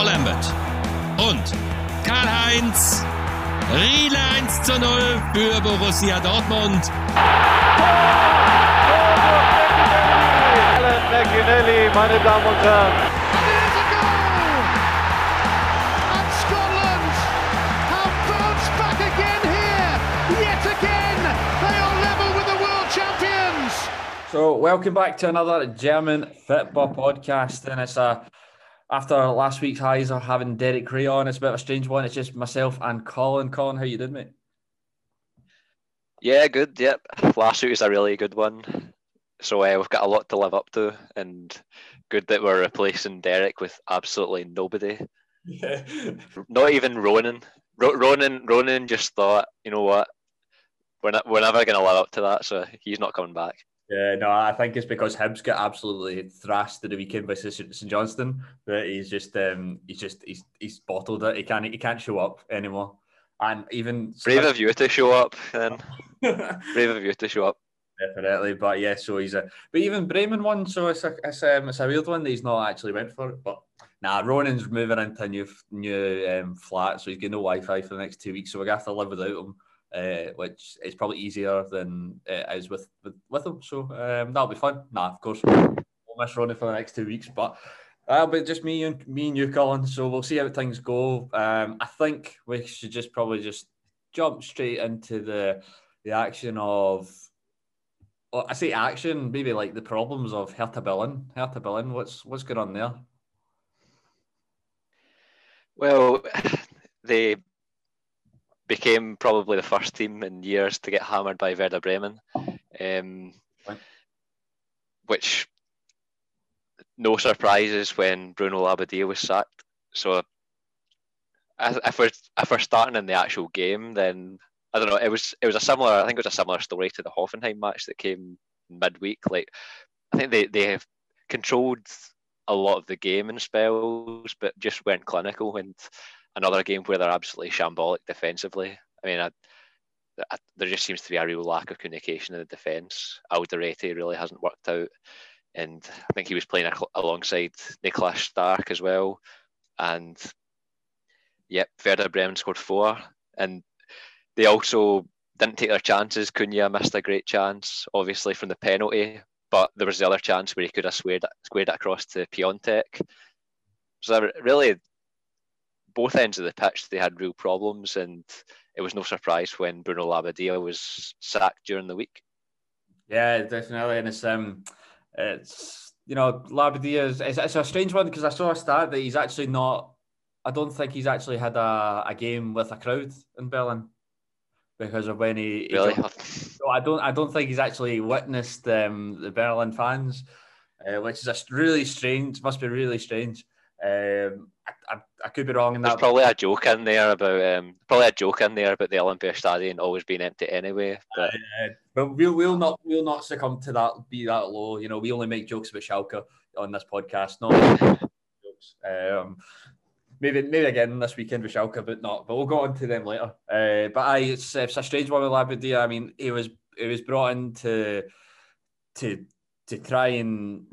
Paul Lambert und Karl-Heinz Riedle 1 zu 0 für Borussia Dortmund. Alan McInally, meine Damen und Herren. And it is a goal! And Scotland have bounced back again here. Yet again, they are level with the world champions. So, welcome back to another German football podcast, and it's a after last week's highs of having Derek Ray on. It's a bit of a strange one. It's just myself and Colin. Colin, how you doing, mate? Yeah, good. Yep. Last week was a really good one. So uh, we've got a lot to live up to, and good that we're replacing Derek with absolutely nobody. Yeah. Not even Ronan. Ro- Ronan, Ronan just thought, you know what, we're not, we're never going to live up to that, so he's not coming back. Yeah, no, I think it's because Hibs got absolutely thrashed at the weekend by St Johnstone that he's just um he's just he's he's bottled it. He can't he can't show up anymore. And even Brave of you to show up, then. Brave of you to show up. Definitely, but yeah, so he's a. But even Bremen won, so it's a it's um it's a weird one that he's not actually went for it. But nah, Ronan's moving into a new new um, flat, so he's getting no Wi-Fi for the next two weeks. So we're gonna have to live without him, uh, which is probably easier than it is with with, with him. So um, that'll be fun. Nah, of course we'll miss Ronan for the next two weeks, but. Uh, but just me and me and you, Colin. So we'll see how things go. Um, I think we should just probably just jump straight into the the action of well, I say action, maybe like the problems of Hertha Berlin. Hertha Berlin, what's what's going on there? Well, they became probably the first team in years to get hammered by Werder Bremen, um, which no surprises when Bruno Labbadia was sacked. So if we're if we're starting in the actual game, then I don't know. It was it was a similar. I think it was a similar story to the Hoffenheim match that came midweek. Like I think they they have controlled a lot of the game in spells, but just weren't clinical. And another game where they're absolutely shambolic defensively. I mean, I, I, there just seems to be a real lack of communication in the defence. Alderete really hasn't worked out, and I think he was playing alongside Niklas Stark as well. And yep, Werder Bremen scored four, and they also didn't take their chances. Cunha missed a great chance, obviously from the penalty, but there was the other chance where he could have squared squared it across to Piontek. So really, both ends of the pitch, they had real problems, and it was no surprise when Bruno Labbadia was sacked during the week. Yeah, definitely, and it's um, it's you know Labbadia is it's, it's a strange one because I saw a stat that he's actually not. I don't think he's actually had a, a game with a crowd in Berlin because of when he, he Really, So I don't I don't think he's actually witnessed um, the Berlin fans, uh, which is a really strange. Must be really strange. Um, I, I, I could be wrong in that. there's probably a joke in there about um, probably a joke in there about the Olympia Stadium always being empty anyway. But Uh, but we'll we'll not we'll not succumb to that. Be that low. You know, we only make jokes about Schalke on this podcast. Not jokes. Um, maybe maybe again this weekend with Schalke, but not. But we'll go on to them later. Uh, but I it's, it's a strange one with Labbadia. I mean, he was he was brought in to to to try and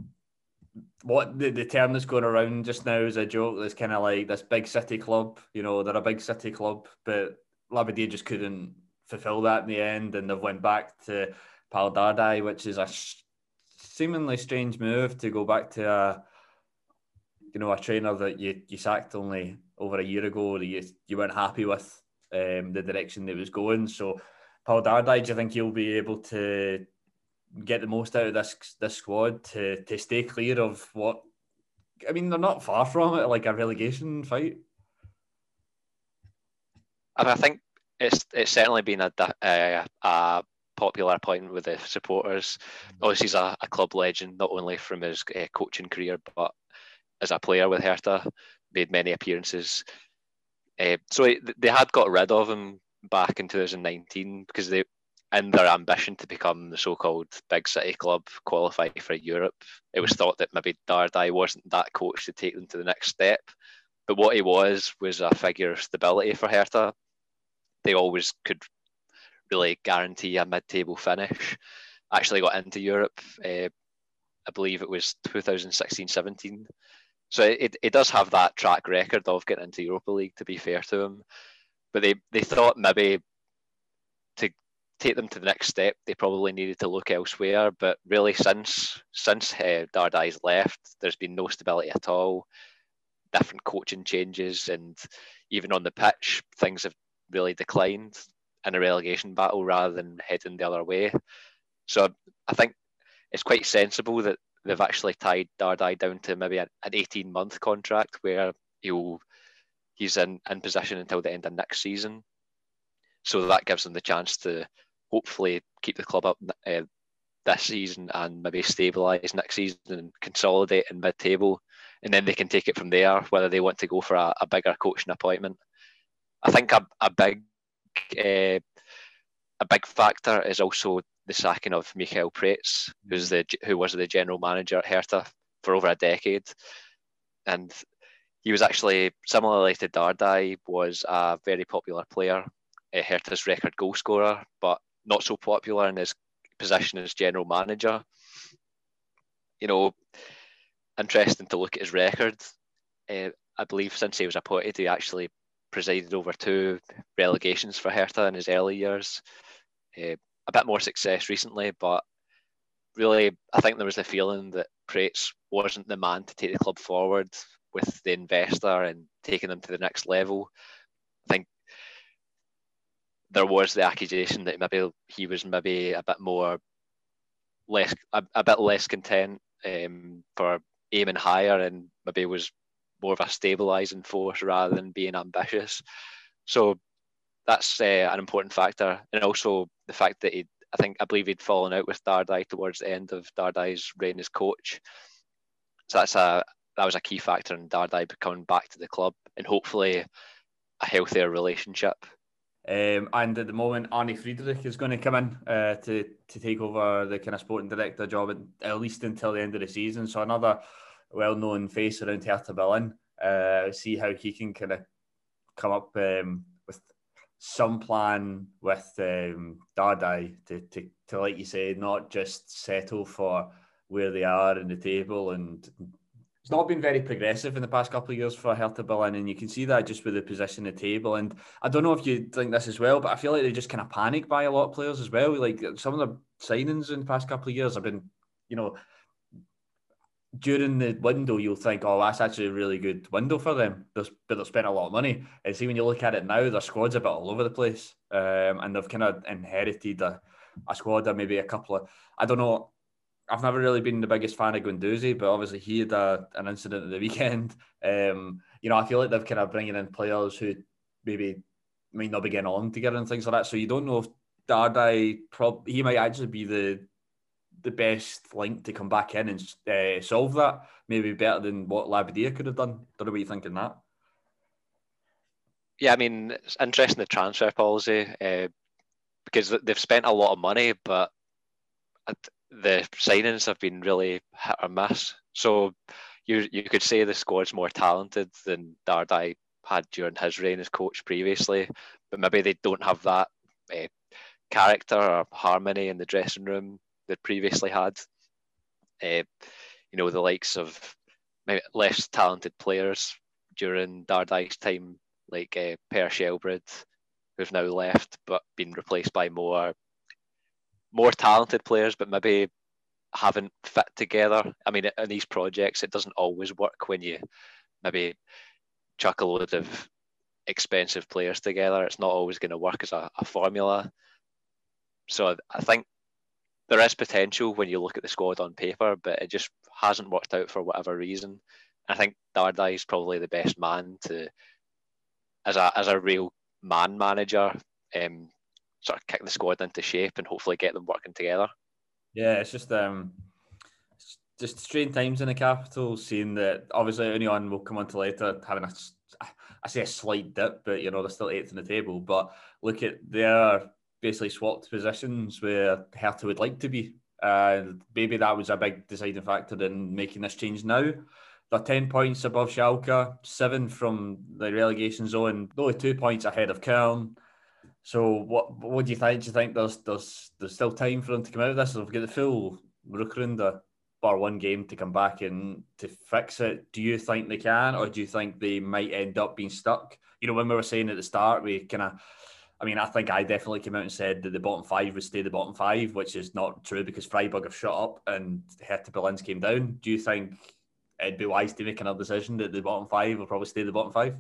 what the, the term that's going around just now is a joke that's kind of like this big city club. You know, they're a big city club, but Labbadia just couldn't fulfill that in the end, and they've went back to Pal Dardai, which is a sh- seemingly strange move to go back to a you know a trainer that you, you sacked only over a year ago that you, you weren't happy with um, the direction that was going. So Paul Dardai, do you think he'll be able to get the most out of this this squad to to stay clear of what I mean they're not far from it like a relegation fight. and I think it's it's certainly been a a, a popular point with the supporters. Obviously, he's a, a club legend not only from his uh, coaching career but as a player with Hertha, made many appearances. Uh, so they had got rid of him back in 2019 because they, in their ambition to become the so-called big city club, qualify for Europe, it was thought that maybe Dardai wasn't that coach to take them to the next step. But what he was was a figure of stability for Hertha. They always could really guarantee a mid-table finish. Actually got into Europe. Uh, I believe it was 2016-17 So it, it does have that track record of getting into Europa League. To be fair to him, but they they thought maybe to take them to the next step, they probably needed to look elsewhere. But really, since since uh, Dardai's left, there's been no stability at all. Different coaching changes, and even on the pitch, things have really declined in a relegation battle rather than heading the other way. So I think it's quite sensible that they've actually tied Dardai down to maybe an 18 month contract where he'll he's in, in position until the end of next season. So that gives them the chance to hopefully keep the club up uh, this season and maybe stabilise next season and consolidate in mid table. And then they can take it from there, whether they want to go for a, a bigger coaching appointment. I think a, a big uh, a big factor is also the sacking of Michael Preetz, who's the who was the general manager at Hertha for over a decade, and he was actually similarly to Dardai was a very popular player, Hertha's record goal scorer, but not so popular in his position as general manager. You know, interesting to look at his record. Uh, I believe since he was appointed, he actually presided over two relegations for Hertha in his early years. Uh, a bit more success recently, but really, I think there was the feeling that Preetz wasn't the man to take the club forward with the investor and taking them to the next level. I think there was the accusation that maybe he was maybe a bit more less a, a bit less content um, for aiming higher and maybe was more of a stabilizing force rather than being ambitious. So that's uh, an important factor, and also the fact that he, I think, I believe he'd fallen out with Dardai towards the end of Dardai's reign as coach. So that's a that was a key factor in Dardai coming back to the club, and hopefully a healthier relationship. Um, and at the moment, Arne Friedrich is going to come in uh, to to take over the kind of sporting director job at, at least until the end of the season. So another well-known face around Hertha Berlin. Uh, see how he can kind of come up um, with some plan with um, Dardai to, to, to, like you say, not just settle for where they are in the table. And it's not been very progressive in the past couple of years for Hertha Berlin, and you can see that just with the position of the table. And I don't know if you think this as well, but I feel like they just kind of panic by a lot of players as well. Like some of the signings in the past couple of years have been, you know, during the window, you'll think, oh, that's actually a really good window for them. But they've spent a lot of money. And see, when you look at it now, their squad's a bit all over the place. Um, and they've kind of inherited a, a squad of maybe a couple of, I don't know, I've never really been the biggest fan of Guendouzi, but obviously he had a, an incident at the weekend. Um, you know, I feel like they've kind of bringing in players who maybe might not be getting on together and things like that. So you don't know if Dardai, prob- he might actually be the the best link to come back in and uh, solve that. Maybe better than what Labbadia could have done. Don't know what you think in that. Yeah, I mean, it's interesting the transfer policy uh, because they've spent a lot of money, but the signings have been really hit or miss. So you you could say the squad's more talented than Dardai had during his reign as coach previously, but maybe they don't have that uh, character or harmony in the dressing room they previously had. Uh, you know, the likes of maybe less talented players during Dardai's time, like uh, Per Skjelbred, who've now left but been replaced by more more talented players, but maybe haven't fit together. I mean, in these projects, it doesn't always work when you maybe chuck a load of expensive players together. It's not always going to work as a, a formula. So I think there is potential when you look at the squad on paper, but it just hasn't worked out for whatever reason. I think Dardai is probably the best man to, as a as a real man manager, um, sort of kick the squad into shape and hopefully get them working together. Yeah, it's just um, just strange times in the capital. Seeing that obviously Union will come on to later having a, I say a slight dip, but you know they're still eighth in the table. But look at their basically swapped positions where Hertha would like to be. And maybe that was a big deciding factor in making this change now. They're 10 points above Schalke, seven from the relegation zone, only two points ahead of Köln. So what what do you think? Do you think there's there's there's still time for them to come out of this? They've got the full Rückrunde bar one game to come back and to fix it. Do you think they can, or do you think they might end up being stuck? You know, when we were saying at the start, we kind of, I mean, I think I definitely came out and said that the bottom five would stay the bottom five, which is not true because Freiburg have shut up and Hertha Berlin's came down. Do you think it'd be wise to make another decision that the bottom five will probably stay the bottom five?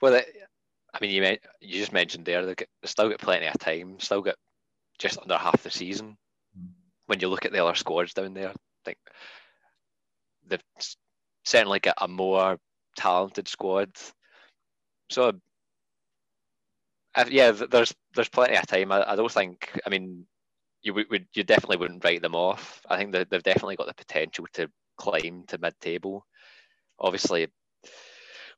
Well, I mean, you you just mentioned there they still got plenty of time, still got just under half the season. Mm. When you look at the other squads down there, I think they've certainly got a more talented squad. So, yeah, there's there's plenty of time. I, I don't think. I mean, you would you definitely wouldn't write them off. I think they've definitely got the potential to climb to mid-table. Obviously,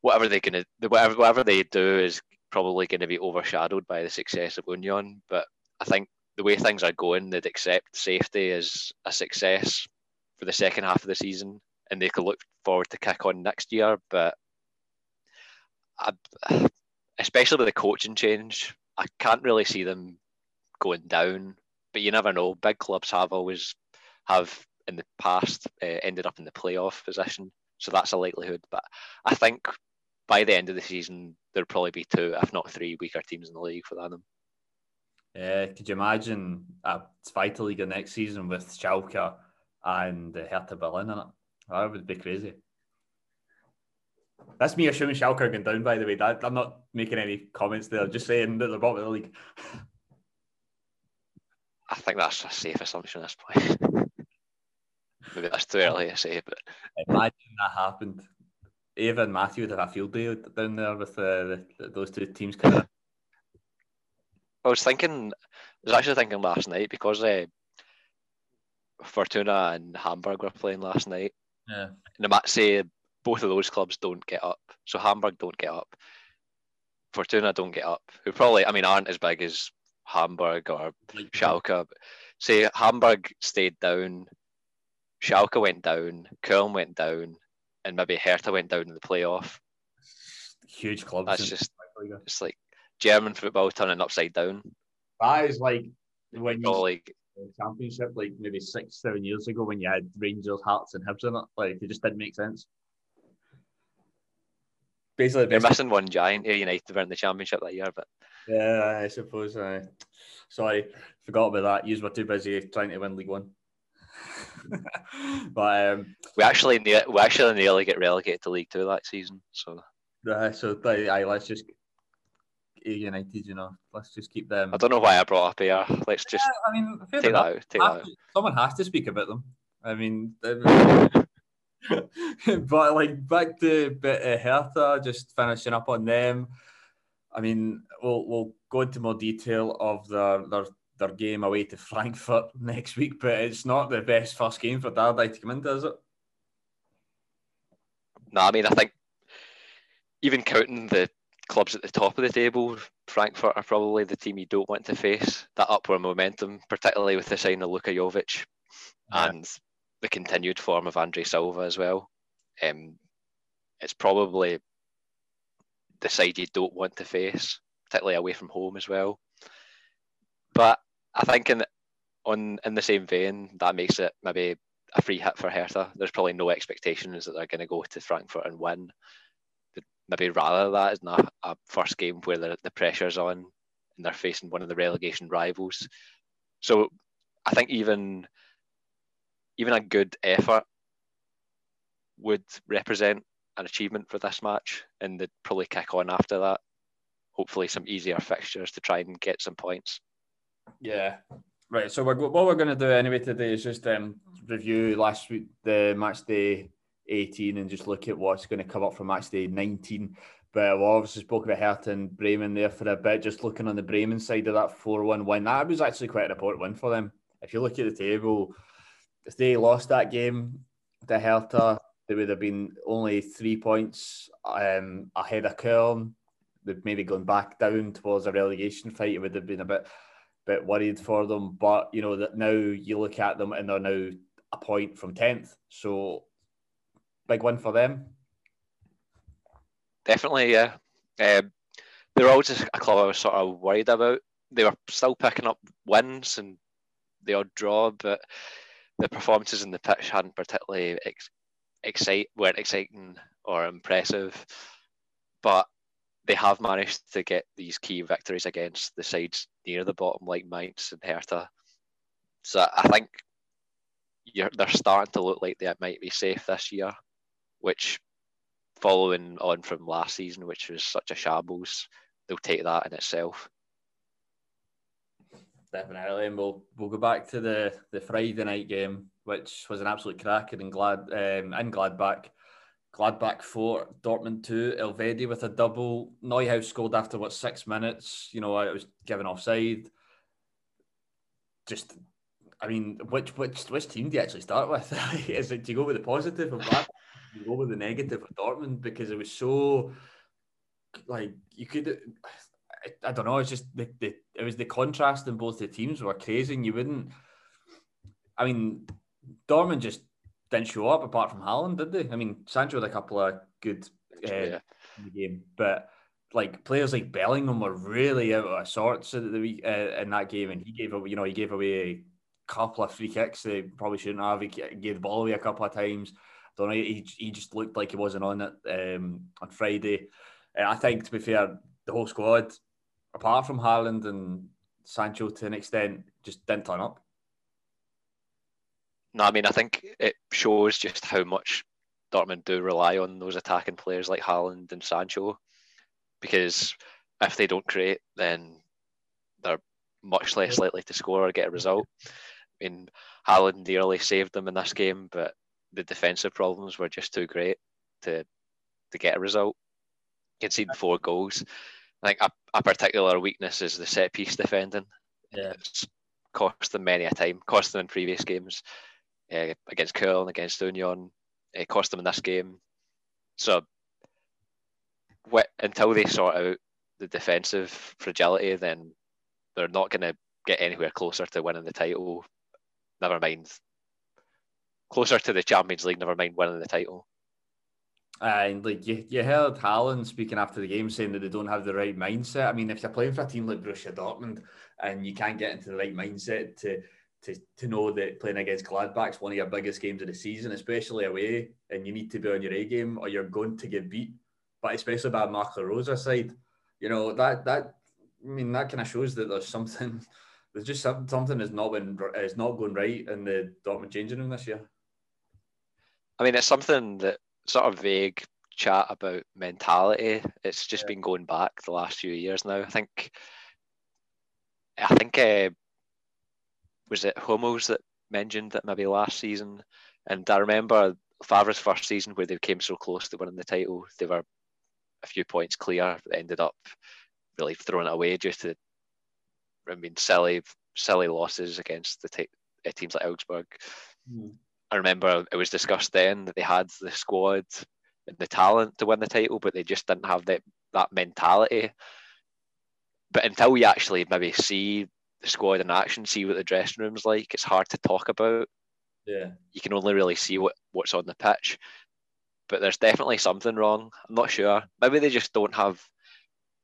whatever they're gonna whatever whatever they do is probably going to be overshadowed by the success of Union. But I think the way things are going, they'd accept safety as a success for the second half of the season, and they could look forward to kick on next year. But I, especially with the coaching change, I can't really see them going down. But you never know. Big clubs have always have in the past uh, ended up in the playoff position, so that's a likelihood. But I think by the end of the season, there'll probably be two, if not three, weaker teams in the league for them. Yeah, could you imagine a Zweite Liga next season with Schalke and Hertha Berlin in it? That would be crazy. That's me assuming Schalke are going down, by the way. That, I'm not making any comments there, just saying that they're bottom of the league. I think that's a safe assumption at this point. Maybe that's too early to say, but imagine that happened. Ava and Matthew would have a field day down there with uh, the, those two teams kind of. I was thinking, I was actually thinking last night because uh, Fortuna and Hamburg were playing last night. Yeah. And I might say both of those clubs don't get up. So Hamburg don't get up. Fortuna don't get up. Who probably, I mean, aren't as big as Hamburg or like, Schalke. Say Hamburg stayed down, Schalke went down, Köln went down, and maybe Hertha went down in the playoff. Huge clubs. That's just it's like German football turning upside down. That is like when you like championship, like maybe six, seven years ago, when you had Rangers, Hearts, and Hibs in it. Like it just didn't make sense. Basically, they're missing one giant. Here United were in the championship that year, but yeah, I suppose. Uh, sorry, forgot about that. You were too busy trying to win League One. but um, we actually ne- we actually nearly get relegated to League Two that season. So uh, so aye, let's just United, you know, let's just keep them. I don't know why I brought up here. Let's just. Yeah, I mean, take that out. Take that out. Someone has to speak about them. I mean, but like back to bit of Hertha, just finishing up on them. I mean, we'll we'll go into more detail of their their their game away to Frankfurt next week, but it's not the best first game for Dardai to come into, is it? No, I mean, I think even counting the clubs at the top of the table, Frankfurt are probably the team you don't want to face. That upward momentum, particularly with the sign of Luka Jovic yeah. and the continued form of Andre Silva as well. Um, it's probably the side you don't want to face, particularly away from home as well. But I think in on in the same vein, that makes it maybe a free hit for Hertha. There's probably no expectations that they're going to go to Frankfurt and win. Maybe rather that is not a first game where the, the pressure's on and they're facing one of the relegation rivals. So I think even even a good effort would represent an achievement for this match, and they'd probably kick on after that. Hopefully, some easier fixtures to try and get some points. Yeah. Right. So we're, what we're going to do anyway today is just um, review last week the match day 18 and just look at what's going to come up for match day 19. But we obviously spoke about Hertha and Bremen there for a bit. Just looking on the Bremen side of that 4 1 win, that was actually quite an important win for them. If you look at the table, if they lost that game to Hertha, they would have been only three points um, ahead of Köln. They've maybe gone back down towards a relegation fight. It would have been a bit bit worried for them. But you know that now you look at them and they're now a point from tenth. So big win for them. Definitely, yeah. Um, they're always a club I was sort of worried about. They were still picking up wins and the odd draw, but the performances in the pitch hadn't particularly ex- excite weren't exciting or impressive, but they have managed to get these key victories against the sides near the bottom like Mainz and Hertha. So I think they're starting to look like they might be safe this year, which following on from last season, which was such a shambles, they'll take that in itself. Definitely, and we'll we'll go back to the the Friday night game, which was an absolute cracker in Glad um, in Gladbach. Gladbach four, Dortmund two, Elvedi with a double. Neuhaus scored after what six minutes. You know, it was given offside. Just, I mean, which which which team do you actually start with? Is it do you go with the positive of that? you go with the negative of Dortmund because it was so like you could I, I don't know. It's just the, the it was the contrast in both the teams were crazy. And you wouldn't. I mean, Dortmund just didn't show up apart from Haaland, did they? I mean, Sancho had a couple of good uh, yeah. in the game, but like players like Bellingham were really out of sorts in the uh, in that game, and he gave away, you know, he gave away a couple of free kicks they probably shouldn't have. He gave the ball away a couple of times. I Don't know. He, he just looked like he wasn't on it um, on Friday. And I think, to be fair, the whole squad apart from Haaland and Sancho to an extent, just didn't turn up. No, I mean, I think it shows just how much Dortmund do rely on those attacking players like Haaland and Sancho, because if they don't create, then they're much less likely to score or get a result. I mean, Haaland nearly saved them in this game, but the defensive problems were just too great to to get a result. Conceding four goals. I think a, a particular weakness is the set piece defending. Yeah. It's cost them many a time, cost them in previous games uh, against and against Union, it cost them in this game. So wh- until they sort out the defensive fragility, then they're not going to get anywhere closer to winning the title. Never mind closer to the Champions League. Never mind winning the title. And like you, you heard Haaland speaking after the game saying that they don't have the right mindset. I mean, if you're playing for a team like Borussia Dortmund and you can't get into the right mindset to to, to know that playing against Gladbach's one of your biggest games of the season, especially away, and you need to be on your A game or you're going to get beat. But especially by Marco Rose side, you know that that I mean that kind of shows that there's something there's just something something has not been is not going right in the Dortmund changing room this year. I mean, it's something that sort of vague chat about mentality. It's just yeah. been going back the last few years now. I think, I think, uh, was it Hummels that mentioned that maybe last season? And I remember Favre's first season where they came so close to winning the title. They were a few points clear, but ended up really throwing it away due to, I mean, silly, silly losses against the t- uh, teams like Augsburg. Mm. I remember it was discussed then that they had the squad and the talent to win the title, but they just didn't have that that mentality. But until you actually maybe see the squad in action, see what the dressing room's like, it's hard to talk about. Yeah. You can only really see what, what's on the pitch. But there's definitely something wrong. I'm not sure. Maybe they just don't have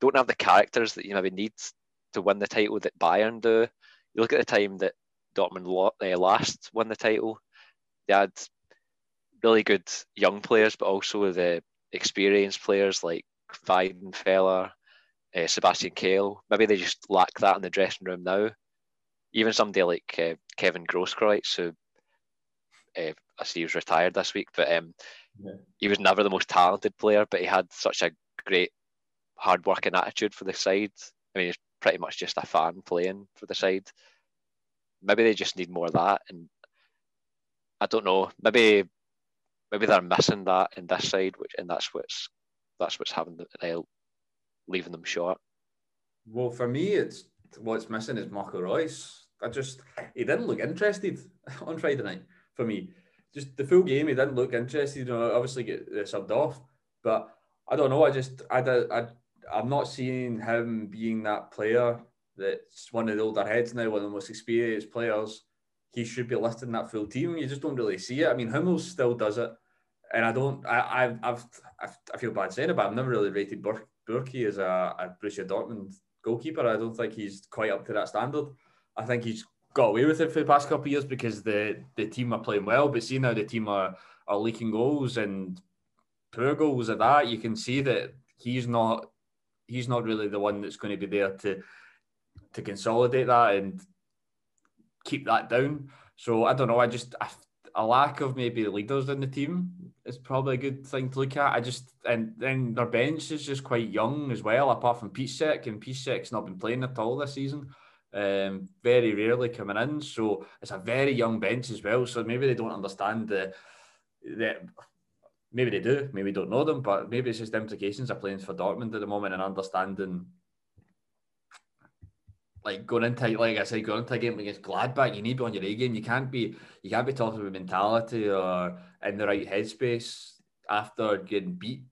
don't have the characters that you maybe need to win the title that Bayern do. You look at the time that Dortmund uh, last won the title they had really good young players, but also the experienced players like Weidenfeller, uh, Sebastian Kehl. Maybe they just lack that in the dressing room now. Even somebody like uh, Kevin Grosskreutz, who uh, I see he was retired this week, but um, yeah. he was never the most talented player, but he had such a great hard working attitude for the side. I mean, he's pretty much just a fan playing for the side. Maybe they just need more of that, and I don't know. Maybe maybe they're missing that in this side, which and that's what's that's what's having the, leaving them short. Well, for me, it's what's missing is Marco Reus. I just he didn't look interested on Friday night for me. Just the full game, he didn't look interested. You know, obviously get subbed off, but I don't know. I just I, I I'm not seeing him being that player that's one of the older heads now, one of the most experienced players he should be listed in that full team. You just don't really see it. I mean, Hummels still does it, and I don't. I, I've, I've, I've I feel bad saying it, but I've never really rated Bur- Bürki is a, a Borussia Dortmund goalkeeper. I don't think he's quite up to that standard. I think he's got away with it for the past couple of years because the the team are playing well, but see now the team are are leaking goals and poor goals at that. You can see that he's not he's not really the one that's going to be there to to consolidate that and keep that down. So I don't know. I just I, a lack of maybe leaders in the team is probably a good thing to look at. I just and then their bench is just quite young as well, apart from Piszczek, and Piszczek's not been playing at all this season. Um, very rarely coming in, so it's a very young bench as well. So maybe they don't understand the that. Maybe they do, maybe don't know them, but maybe it's just the implications of playing for Dortmund at the moment and understanding like going into like I said, going into a game against Gladbach, you need to be on your A game. You can't be you can't be talking about mentality or in the right headspace after getting beat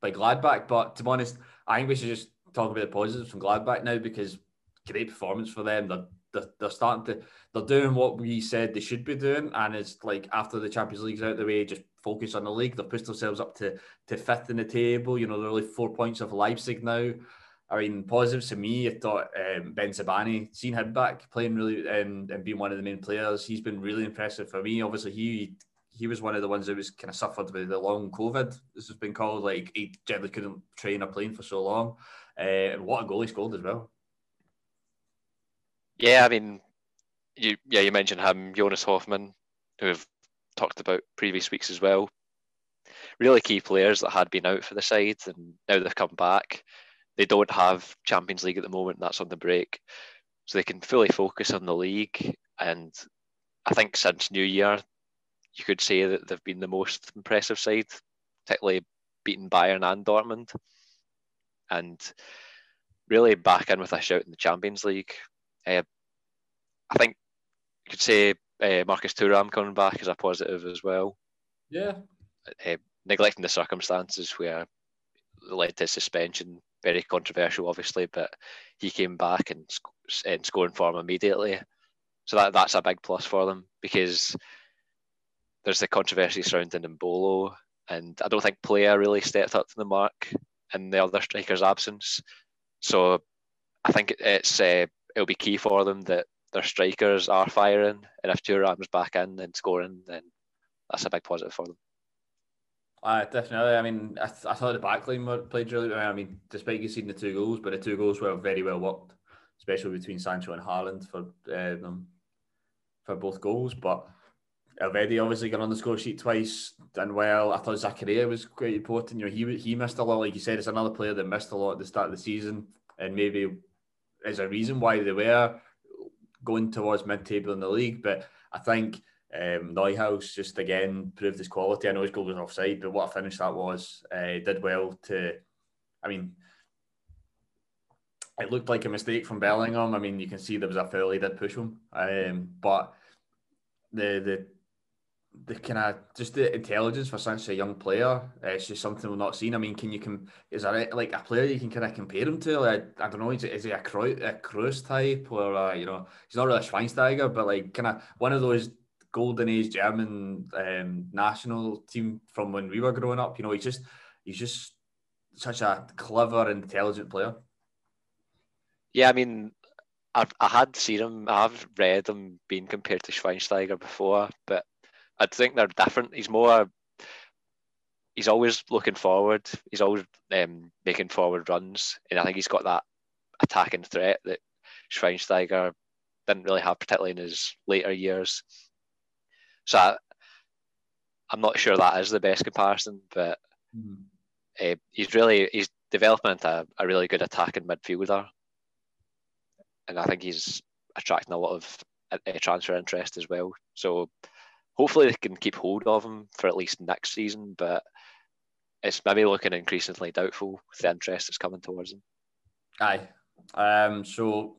by Gladbach. But to be honest, I think we should just talk about the positives from Gladbach now because great performance for them. They're, they're, they're starting to they're doing what we said they should be doing, and it's like after the Champions League's out of the way, just focus on the league. They've pushed themselves up to to fifth in the table. You know, they're only four points of Leipzig now. I mean, positives to me, I thought um, Sabani, seen him back playing really um, and being one of the main players. He's been really impressive for me. Obviously, he he was one of the ones that was kind of suffered with the long COVID. This has been called like he generally couldn't train or plane for so long. Uh, and what a goal he scored as well. Yeah, I mean, you yeah you mentioned him, Jonas Hofmann, who have talked about previous weeks as well. Really key players that had been out for the side, and now they've come back they don't have Champions League at the moment. That's on the break, so they can fully focus on the league. And I think since New Year, you could say that they've been the most impressive side, particularly beating Bayern and Dortmund, and really back in with a shout in the Champions League. Uh, I think you could say uh, Marcus Thuram coming back is a positive as well. Yeah. Uh, neglecting the circumstances where led to suspension very controversial, obviously, but he came back and, and scoring form immediately. So that that's a big plus for them because there's the controversy surrounding Embolo, and I don't think Plea really stepped up to the mark in the other striker's absence. So I think it's uh, it'll be key for them that their strikers are firing, and if Thuram's back in and scoring, then that's a big positive for them. Uh, definitely. I mean, I, th- I thought the backline played really well. I mean, despite you seeing the two goals, but the two goals were very well worked, especially between Sancho and Haaland for them for both goals. But Elvedi obviously got on the score sheet twice, done well. I thought Zakaria was quite important. You know, he he missed a lot. Like you said, it's another player that missed a lot at the start of the season, and maybe is a reason why they were going towards mid-table in the league. But I think um, Neuhaus just again proved his quality. I know his goal was offside, but what a finish that was. Uh, did well to, I mean, it looked like a mistake from Bellingham. I mean, you can see there was a foul. He did push him, um, but the the the kind of just the intelligence for such a young player, uh, it's just something we've not seen. I mean, can you com- is that like a player you can kind of compare him to? Like, I don't know, is, is he a Kroos, a Kroos type or uh, you know, he's not really a Schweinsteiger, but like kind of one of those golden age German um, national team from when we were growing up. You know, he's just he's just such a clever, intelligent player. Yeah, I mean, I've, I had seen him, I've read him being compared to Schweinsteiger before, but I think they're different. He's more, he's always looking forward. He's always um, making forward runs, and I think he's got that attacking threat that Schweinsteiger didn't really have, particularly in his later years. So I, am not sure that is the best comparison, but mm-hmm. uh, he's really he's developing into a, a, really good attacking midfielder, and I think he's attracting a lot of uh, transfer interest as well. So hopefully they can keep hold of him for at least next season, but it's maybe looking increasingly doubtful with the interest that's coming towards him. Aye. Um, so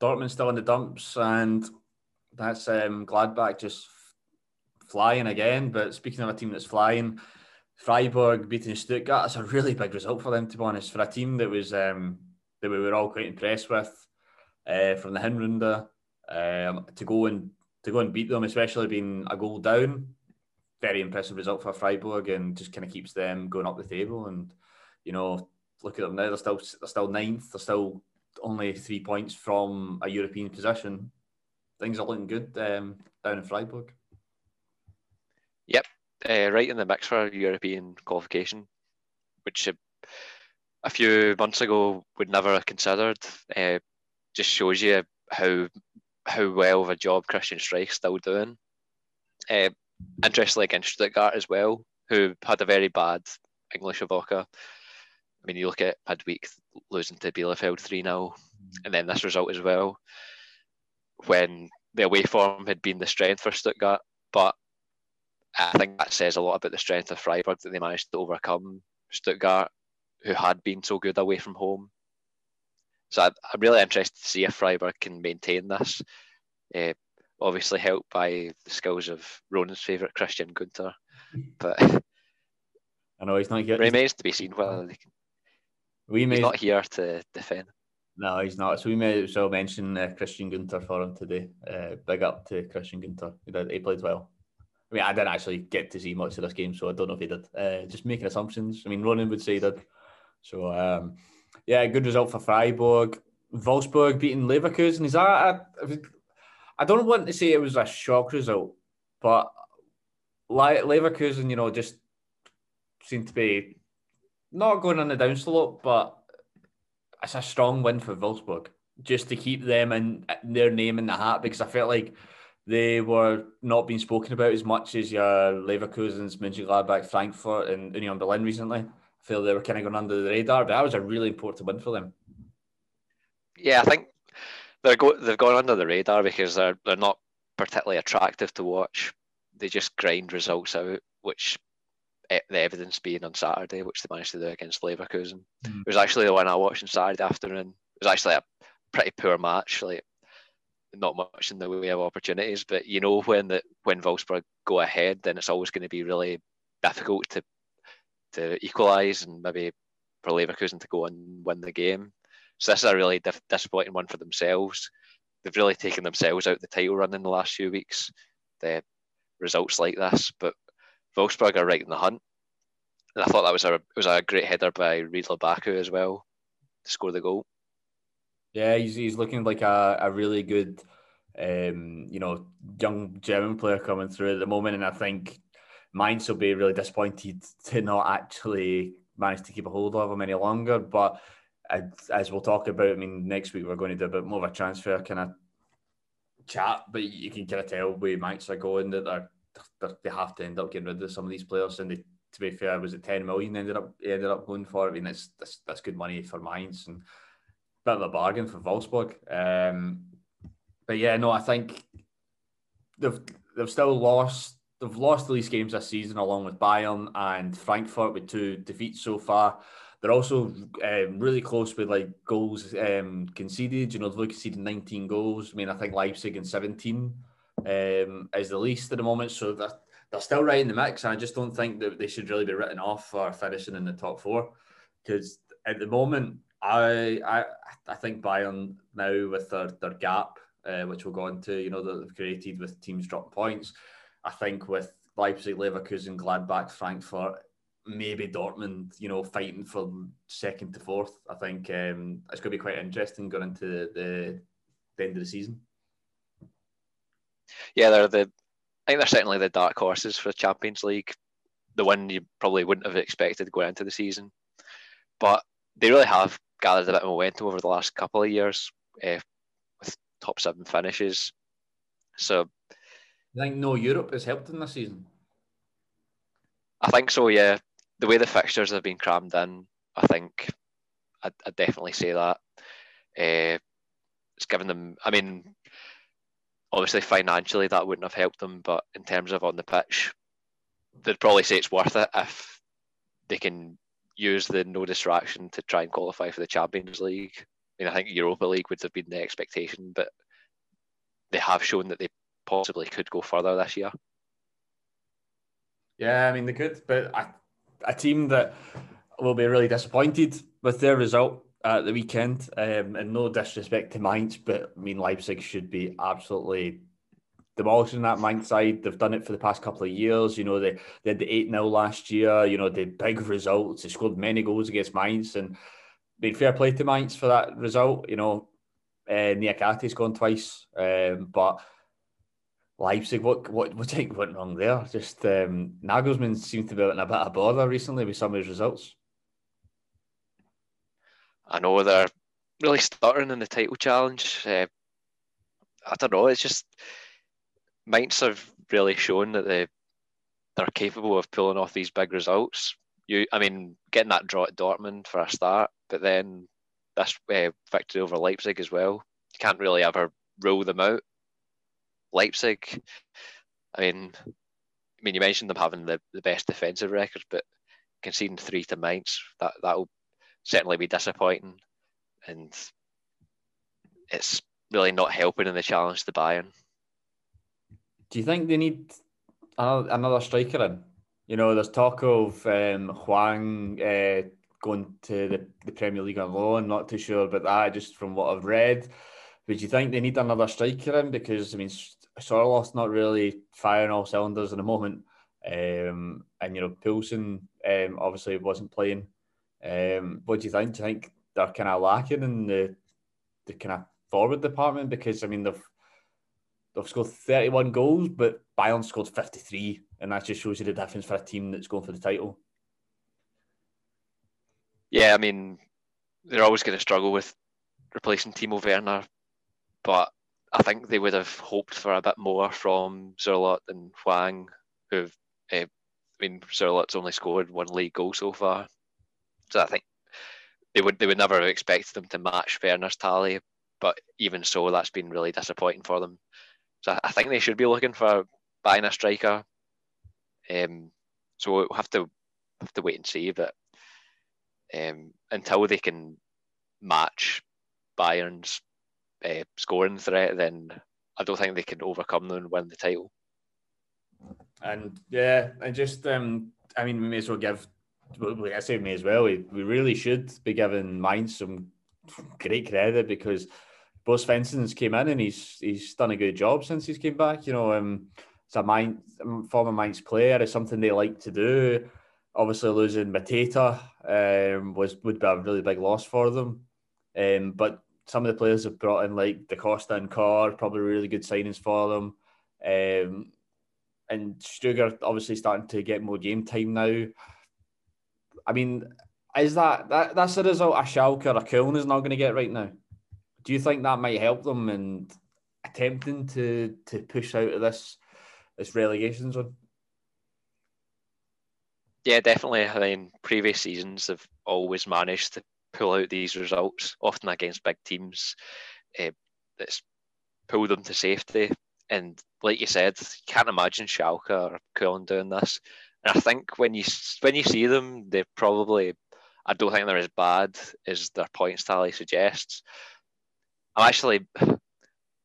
Dortmund still in the dumps, and that's um, Gladbach just flying again. But speaking of a team that's flying, Freiburg beating Stuttgart, that's a really big result for them, to be honest. For a team that was um, that we were all quite impressed with uh, from the Hinrunde, um, to go and to go and beat them, especially being a goal down, very impressive result for Freiburg, and just kind of keeps them going up the table. And you know, look at them now; they're still they're still ninth. They're still only three points from a European position. things are looking good um, down in Freiburg. Uh, right in the mix for European qualification, which a few months ago would never have considered. Uh, just shows you how how well of a job Christian Streich still doing. Uh, interestingly, against Stuttgart as well, who had a very bad Englische Woche. I mean, you look at midweek losing to Bielefeld 3 0, and then this result as well, when the away form had been the strength for Stuttgart. But I think that says a lot about the strength of Freiburg that they managed to overcome Stuttgart, who had been so good away from home. So I, am really interested to see if Freiburg can maintain this. Uh, obviously helped by the skills of Ronan's favourite Christian Gunter, but I know he's not here. Remains to be seen whether they can. We may... He's not here to defend. No, he's not. So we may as well mention uh, Christian Gunter for him today. Uh, big up to Christian Gunter. He, did, he played well. I mean, I didn't actually get to see much of this game, so I don't know if he did. Uh, just making assumptions. I mean, Ronan would say did. So, um, yeah, good result for Freiburg. Wolfsburg beating Leverkusen. Is that? I don't want to say it was a shock result, but Leverkusen, you know, just seemed to be not going on the downslope, but it's a strong win for Wolfsburg just to keep them in their name in the hat because I felt like they were not being spoken about as much as your Leverkusen's, Mönchengladbach, Frankfurt, and Union Berlin recently. I feel they were kind of going under the radar, but that was a really important win for them. Yeah, I think they're go- they've gone under the radar because they're they're not particularly attractive to watch. They just grind results out, which the evidence being on Saturday, which they managed to do against Leverkusen. Mm. It was actually the one I watched on Saturday afternoon. It was actually a pretty poor match, like not much in the way of opportunities. But you know when the when Wolfsburg go ahead, then it's always going to be really difficult to to equalise and maybe for Leverkusen to go and win the game. So this is a really disappointing one for themselves. They've really taken themselves out of the title run in the last few weeks. The results like this, but Wolfsburg are right in the hunt. And I thought that was a was a great header by Ridle Baku as well to score the goal. Yeah, he's, he's looking like a, a really good, um, you know, young German player coming through at the moment, and I think Mainz will be really disappointed to not actually manage to keep a hold of him any longer. But as we'll talk about, I mean, next week we're going to do a bit more of a transfer kind of chat, but you can kind of tell where Mainz are going that they're, they're, they have to end up getting rid of some of these players. And they, to be fair, was it 10 million ended up ended up going for? I mean, that's, that's, that's good money for Mainz and bit of a bargain for Wolfsburg. Um, but yeah, no, I think they've they've still lost. They've lost the least games this season, along with Bayern and Frankfurt with two defeats so far. They're also um, really close with like goals um, conceded. You know, they've conceded 19 goals. I mean, I think Leipzig and 17 um, is the least at the moment. So they're, they're still right in the mix. And I just don't think that they should really be written off for finishing in the top four. Because at the moment, I I I think Bayern now with their, their gap, uh, which we'll go into, you know, that they've created with teams dropping points. I think with Leipzig, Leverkusen, Gladbach, Frankfurt, maybe Dortmund, you know, fighting for second to fourth. I think um, it's going to be quite interesting going into the, the end of the season. Yeah, they're the. I think they're certainly the dark horses for the Champions League. The one you probably wouldn't have expected going into the season, but they really have gathered a bit of momentum over the last couple of years uh, with top seven finishes. So, I think no Europe has helped in this season. I think so. Yeah, the way the fixtures have been crammed in, I think I'd, I'd definitely say that. Uh, it's given them. I mean, obviously financially that wouldn't have helped them, but in terms of on the pitch, they'd probably say it's worth it if they can use the no distraction to try and qualify for the Champions League. I mean, I think Europa League would have been the expectation, but they have shown that they possibly could go further this year. Yeah, I mean they could, but a team that will be really disappointed with their result at the weekend. Um, and no disrespect to Mainz, but I mean Leipzig should be absolutely demolishing that Mainz side. They've done it for the past couple of years. You know, they, they had the 8 0 last year. You know, they big results. They scored many goals against Mainz and made fair play to Mainz for that result. You know, uh, Niakhate's gone twice, um, but Leipzig, what what what think went wrong there? Just um, Nagelsmann seems to be in a bit of bother recently with some of his results. I know they're really stuttering in the title challenge. Uh, I don't know. It's just Mainz have really shown that they they're capable of pulling off these big results. You, I mean, getting that draw at Dortmund for a start, but then this uh, victory over Leipzig as well. You can't really ever rule them out. Leipzig, I mean, I mean, you mentioned them having the, the best defensive record, but conceding three to Mainz, that that'll certainly be disappointing, and it's really not helping in the challenge to Bayern. Do you think they need another striker in? You know, there's talk of um, Hwang uh, going to the, the Premier League on loan. Not too sure about that, just from what I've read. But do you think they need another striker in? Because, I mean, Sorloth's not really firing all cylinders in the moment. Um, and, you know, Poulsen um, obviously wasn't playing. Um, what do you think? Do you think they're kind of lacking in the, the kind of forward department? Because, I mean, they've they've scored 31 goals, but Bayern scored 53. And that just shows you the difference for a team that's going for the title. Yeah, I mean, they're always going to struggle with replacing Timo Werner, but I think they would have hoped for a bit more from Sorloth and Hwang, who've, uh, I mean, Sorloth's only scored one league goal so far. So I think they would they would never have expected them to match Werner's tally, but even so, that's been really disappointing for them. So I think they should be looking for buying a striker. Um, so we'll have to have to wait and see, but um, until they can match Bayern's uh, scoring threat, then I don't think they can overcome them and win the title. And yeah, and just um, I mean, we may as well give. I say, may as well. We, we really should be giving Mainz some great credit because Bo Svensson's came in and he's he's done a good job since he's came back. You know, um, it's a Mainz, former Mainz player. It's something they like to do. Obviously, losing Mateta um, was would be a really big loss for them. Um, but some of the players have brought in like Da Costa and Kohr, probably really good signings for them. Um, and Stöger obviously starting to get more game time now. I mean, is that, that that's the result a Schalke or a Köln is not going to get right now? Do you think that might help them in attempting to to push out of this this relegation zone? Yeah, definitely. I mean, previous seasons have always managed to pull out these results, often against big teams. Uh, that's pulled them to safety. And like you said, you can't imagine Schalke or Köln doing this. And I think when you when you see them, they probably I don't think they're as bad as their points tally suggests. I actually I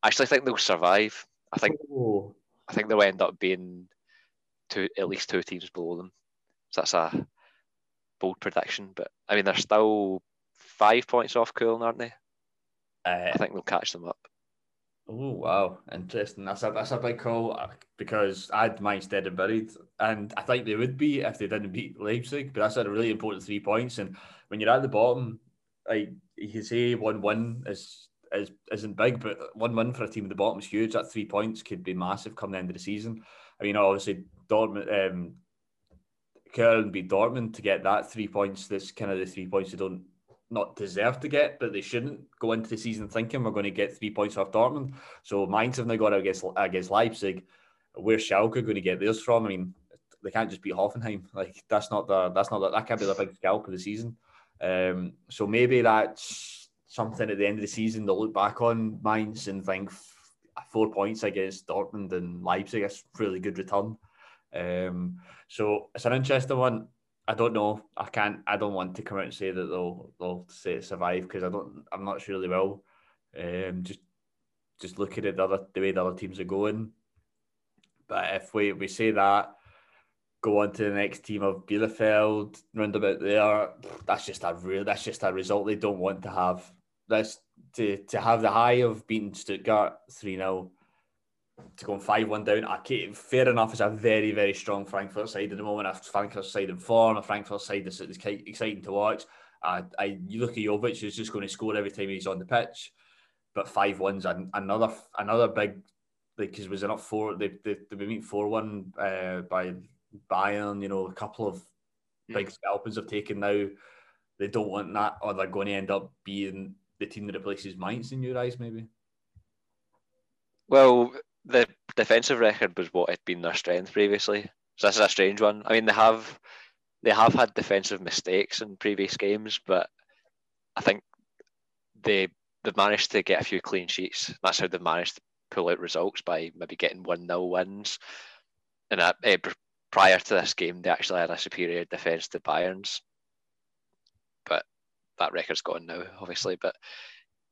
actually think they'll survive. I think oh. I think they'll end up being two at least two teams below them. So that's a bold prediction. But I mean they're still five points off Köln, aren't they? Uh, I think they'll catch them up. Oh wow, interesting. That's a that's a big call uh, because I'd Mainz dead and buried, and I think they would be if they didn't beat Leipzig. But that's a really important three points. And when you're at the bottom, like you can say one one is is isn't big, but one win for a team at the bottom is huge. That three points could be massive come the end of the season. I mean, obviously Dortmund, um, Köln beat Dortmund to get that three points. That's kind of the three points they don't not deserve to get, but they shouldn't go into the season thinking we're going to get three points off Dortmund. So Mainz have now got against against Leipzig. Where's Schalke going to get theirs from? I mean, they can't just beat Hoffenheim. Like that's not the that's not the, that can't be the big scalp of the season. Um, so maybe that's something at the end of the season they'll look back on Mainz and think four points against Dortmund and Leipzig. That's really good return. Um, so it's an interesting one. I don't know. I can't. I don't want to come out and say that they'll they'll say survive because I don't. I'm not sure they will. Um, just just looking at the other the way the other teams are going. But if we we say that, go on to the next team of Bielefeld, round about there. That's just a real. That's just a result they don't want to have. That's to to have the high of beating Stuttgart three 0 to go five one down. Okay, fair enough. It's a very very strong Frankfurt side at the moment. A Frankfurt side in form. A Frankfurt side that's is exciting to watch. Uh, I you look at Jovic, who's just going to score every time he's on the pitch. but five ones and another another big because was it not four? They they they beat four one uh, by Bayern. You know, a couple of big scalpers have taken now. They don't want that, or they're going to end up being the team that replaces Mainz in your eyes, maybe. Well, the defensive record was what had been their strength previously. So this is a strange one. I mean, they have they have had defensive mistakes in previous games, but I think they they've managed to get a few clean sheets. That's how they've managed to pull out results by maybe getting one 0 wins. And uh, prior to this game, they actually had a superior defence to Bayern's, that record's gone now, obviously. But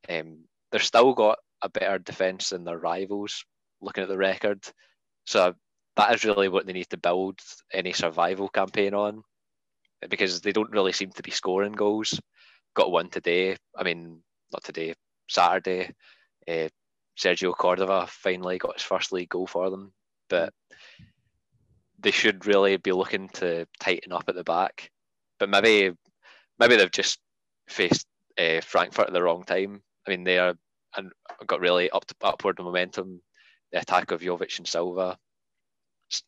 um, they've still got a better defence than their rivals. Looking at the record, so that is really what they need to build any survival campaign on, because they don't really seem to be scoring goals. Got one today. I mean, not today. Saturday. Uh, Sergio Cordova finally got his first league goal for them, but they should really be looking to tighten up at the back. But maybe, maybe they've just faced uh, Frankfurt at the wrong time. I mean, they are and got really up to, upward momentum. The attack of Jovic and Silva.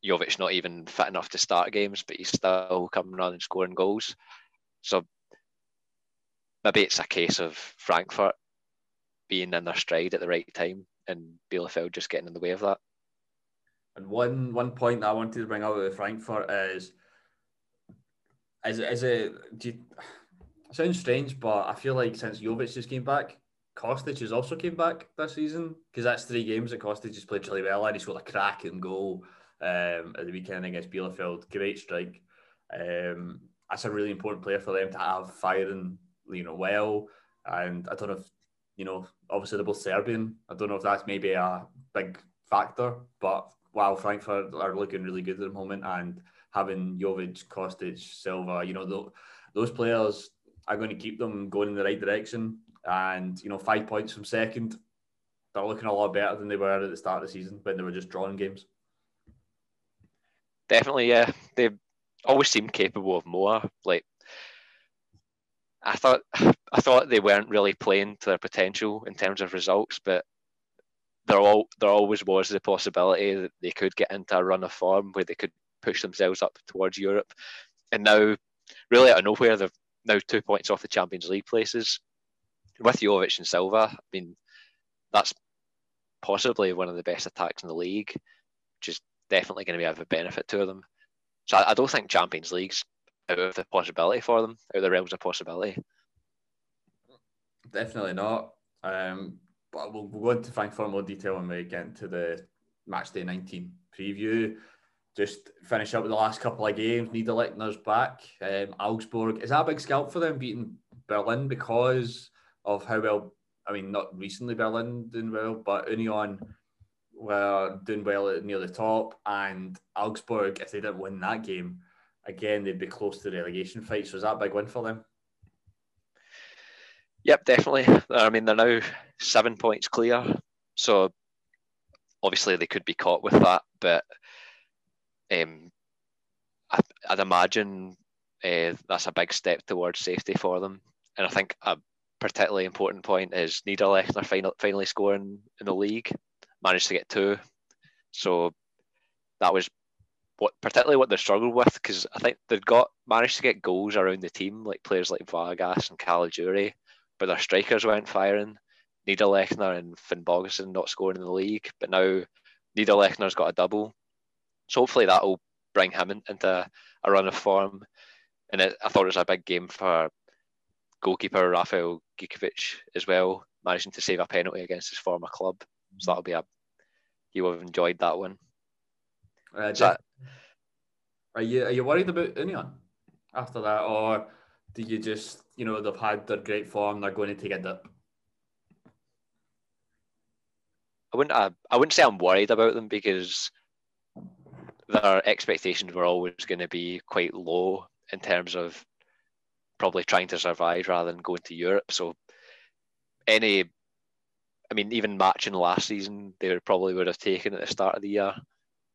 Jovic not even fit enough to start games, but he's still coming on and scoring goals. So maybe it's a case of Frankfurt being in their stride at the right time and Bielefeld just getting in the way of that. And one one point that I wanted to bring out with Frankfurt is is is it do you, sounds strange, but I feel like since Jovic just came back, Kostic has also came back this season because that's three games that Kostic just played really well and he scored a cracking goal um, at the weekend against Bielefeld. Great strike. Um, that's a really important player for them to have firing, you know, well. And I don't know if, you know, obviously they're both Serbian. I don't know if that's maybe a big factor, but wow, Frankfurt are looking really good at the moment and having Jovic, Kostic, Silva, you know, those players are going to keep them going in the right direction and you know five points from second. They're looking a lot better than they were at the start of the season when they were just drawing games. Definitely, yeah. They always seemed capable of more. Like I thought, I thought they weren't really playing to their potential in terms of results, but there all there always was the possibility that they could get into a run of form where they could push themselves up towards Europe. And now, really out of nowhere, they're now two points off the Champions League places with Jovic and Silva, I mean, that's possibly one of the best attacks in the league, which is definitely going to be of a benefit to them. So I, I don't think Champions League's out of the possibility for them, out of the realms of possibility. Definitely not. Um, but we'll, we'll go into Frankfurt more detail when we get into the match day 19 preview. Just finish up with the last couple of games. Niederlechner's back. Um, Augsburg. Is that a big scalp for them beating Berlin because of how well, I mean, not recently Berlin doing well, but Union were doing well near the top, and Augsburg, if they didn't win that game, again, they'd be close to the relegation fight. So is that a big win for them? Yep, definitely. I mean, they're now seven points clear. So obviously they could be caught with that, but um, I, would imagine uh, that's a big step towards safety for them. And I think a particularly important point is Niederlechner final, finally scoring in the league, managed to get two. So that was what particularly what they struggled with because I think they'd got managed to get goals around the team, like players like Vargas and Caligiuri, but their strikers weren't firing. Niederlechner and Finnbogason not scoring in the league, but now Niederlechner's got a double. So hopefully that'll bring him into a run of form. And it, I thought it was a big game for goalkeeper Rafael Gikiewicz as well, managing to save a penalty against his former club. So that'll be a you will have enjoyed that one. Uh, that, are you are you worried about Union after that, or do you just you know they've had their great form, they're going to take a dip? I wouldn't I, I wouldn't say I'm worried about them because their expectations were always going to be quite low in terms of probably trying to survive rather than going to Europe. So any, I mean, even matching last season, they probably would have taken at the start of the year.